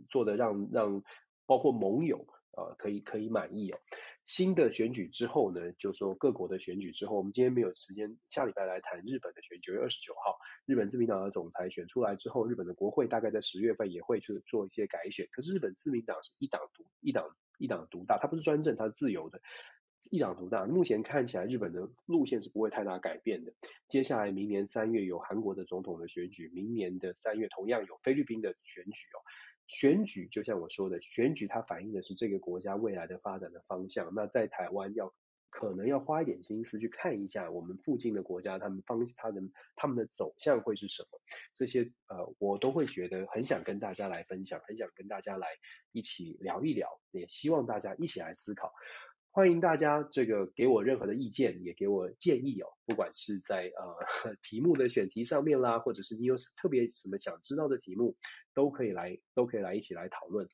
做得让让包括盟友。呃，可以可以满意哦。新的选举之后呢，就说各国的选举之后，我们今天没有时间，下礼拜来谈日本的选举。九月二十九号，日本自民党的总裁选出来之后，日本的国会大概在十月份也会去做一些改选。可是日本自民党是一党独一党一党独大，它不是专政，它是自由的，一党独大。目前看起来，日本的路线是不会太大改变的。接下来明年三月有韩国的总统的选举，明年的三月同样有菲律宾的选举哦。选举就像我说的，选举它反映的是这个国家未来的发展的方向。那在台湾要可能要花一点心思去看一下我们附近的国家，他们方他们他们的走向会是什么？这些呃，我都会觉得很想跟大家来分享，很想跟大家来一起聊一聊，也希望大家一起来思考。欢迎大家这个给我任何的意见，也给我建议哦。不管是在呃题目的选题上面啦，或者是你有特别什么想知道的题目，都可以来都可以来一起来讨论。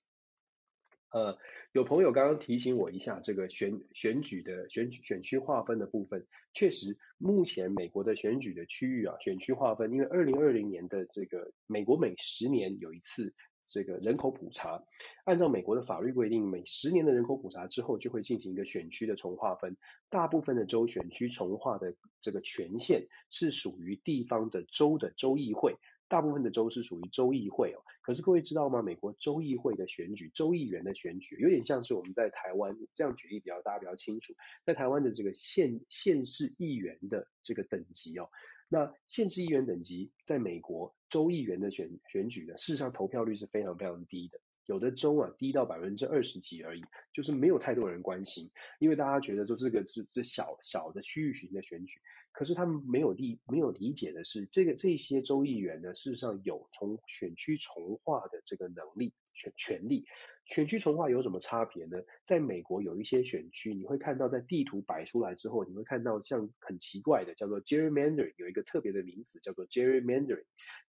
呃，有朋友刚刚提醒我一下，这个选选举的选举选区划分的部分，确实目前美国的选举的区域啊，选区划分，因为二零二零年的这个美国每十年有一次。这个人口普查，按照美国的法律规定，每十年的人口普查之后，就会进行一个选区的重划分。大部分的州选区重划的这个权限是属于地方的州的州议会，大部分的州是属于州议会哦。可是各位知道吗？美国州议会的选举，州议员的选举，有点像是我们在台湾这样举例比较大家比较清楚，在台湾的这个县县市议员的这个等级哦。那县市议员等级在美国州议员的选选举呢，事实上投票率是非常非常低的，有的州啊低到百分之二十几而已，就是没有太多人关心，因为大家觉得说这个是这小小的区域型的选举，可是他们没有理没有理解的是，这个这些州议员呢，事实上有从选区重划的这个能力权权利。选区重划有什么差别呢？在美国有一些选区，你会看到在地图摆出来之后，你会看到像很奇怪的叫做 gerrymandering，有一个特别的名词叫做 gerrymandering。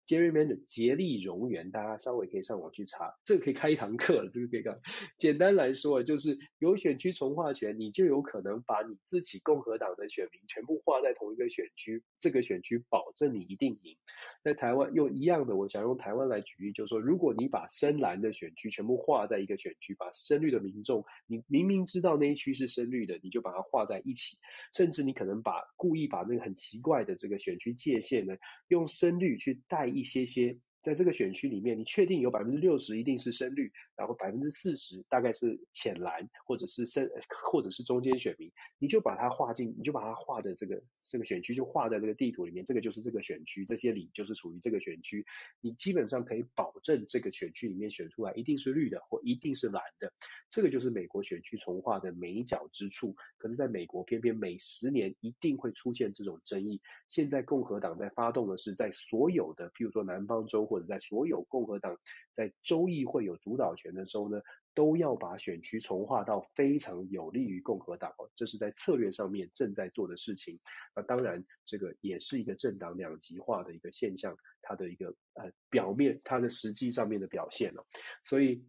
Gerrymander 竭力蠑原，大家稍微可以上网去查，这个可以开一堂课，这个可以干。简单来说，就是有选区重划权，你就有可能把你自己共和党的选民全部划在同一个选区，这个选区保证你一定赢。在台湾用一样的，我想用台湾来举例，就是说，如果你把深蓝的选区全部划在一个选区，把深绿的民众，你明明知道那一区是深绿的，你就把它画在一起，甚至你可能把故意把那个很奇怪的这个选区界限呢，用深绿去带。一些些。在这个选区里面，你确定有百分之六十一定是深绿，然后百分之四十大概是浅蓝，或者是深，或者是中间选民，你就把它划进，你就把它划的这个这个选区就划在这个地图里面，这个就是这个选区，这些里就是属于这个选区，你基本上可以保证这个选区里面选出来一定是绿的或一定是蓝的，这个就是美国选区重划的眉角之处。可是，在美国偏偏每十年一定会出现这种争议。现在共和党在发动的是，在所有的譬如说南方州。或或者在所有共和党在州议会有主导权的州呢，都要把选区重划到非常有利于共和党哦，这是在策略上面正在做的事情。那当然，这个也是一个政党两极化的一个现象，它的一个呃表面，它的实际上面的表现了。所以。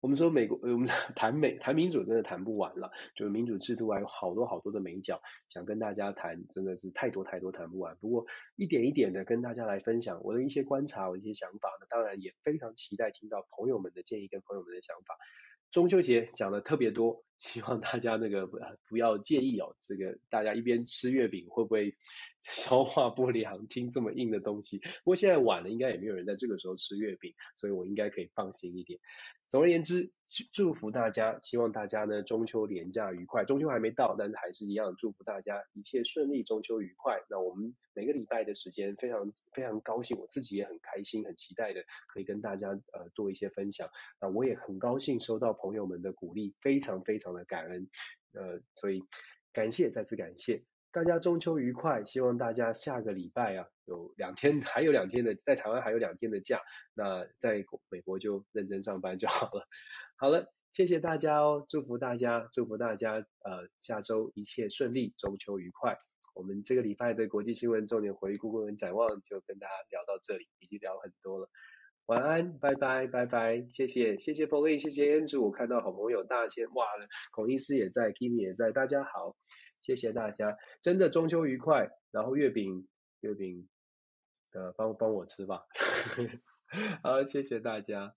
我们说美国，我们谈美谈民主真的谈不完了，就是民主制度还有好多好多的美角，想跟大家谈，真的是太多太多谈不完。不过一点一点的跟大家来分享我的一些观察，我的一些想法那，当然也非常期待听到朋友们的建议跟朋友们的想法。中秋节讲的特别多，希望大家那个不要介意哦。这个大家一边吃月饼会不会 消化不良？听这么硬的东西。不过现在晚了，应该也没有人在这个时候吃月饼，所以我应该可以放心一点。总而言之，祝福大家，希望大家呢中秋连假愉快。中秋还没到，但是还是一样祝福大家一切顺利，中秋愉快。那我们每个礼拜的时间非常非常高兴，我自己也很开心，很期待的可以跟大家呃做一些分享。那我也很高兴收到朋友们的鼓励，非常非常的感恩。呃，所以感谢，再次感谢。大家中秋愉快，希望大家下个礼拜啊有两天，还有两天的，在台湾还有两天的假，那在美国就认真上班就好了。好了，谢谢大家哦，祝福大家，祝福大家，呃，下周一切顺利，中秋愉快。我们这个礼拜的国际新闻重点回顾跟展望就跟大家聊到这里，已经聊很多了。晚安，拜拜，拜拜，谢谢，谢谢 Poli 谢谢 Andrew，我看到好朋友大仙，哇，孔医师也在，Kimi 也在，大家好，谢谢大家，真的中秋愉快，然后月饼，月饼，呃，帮帮我吃吧，好，谢谢大家。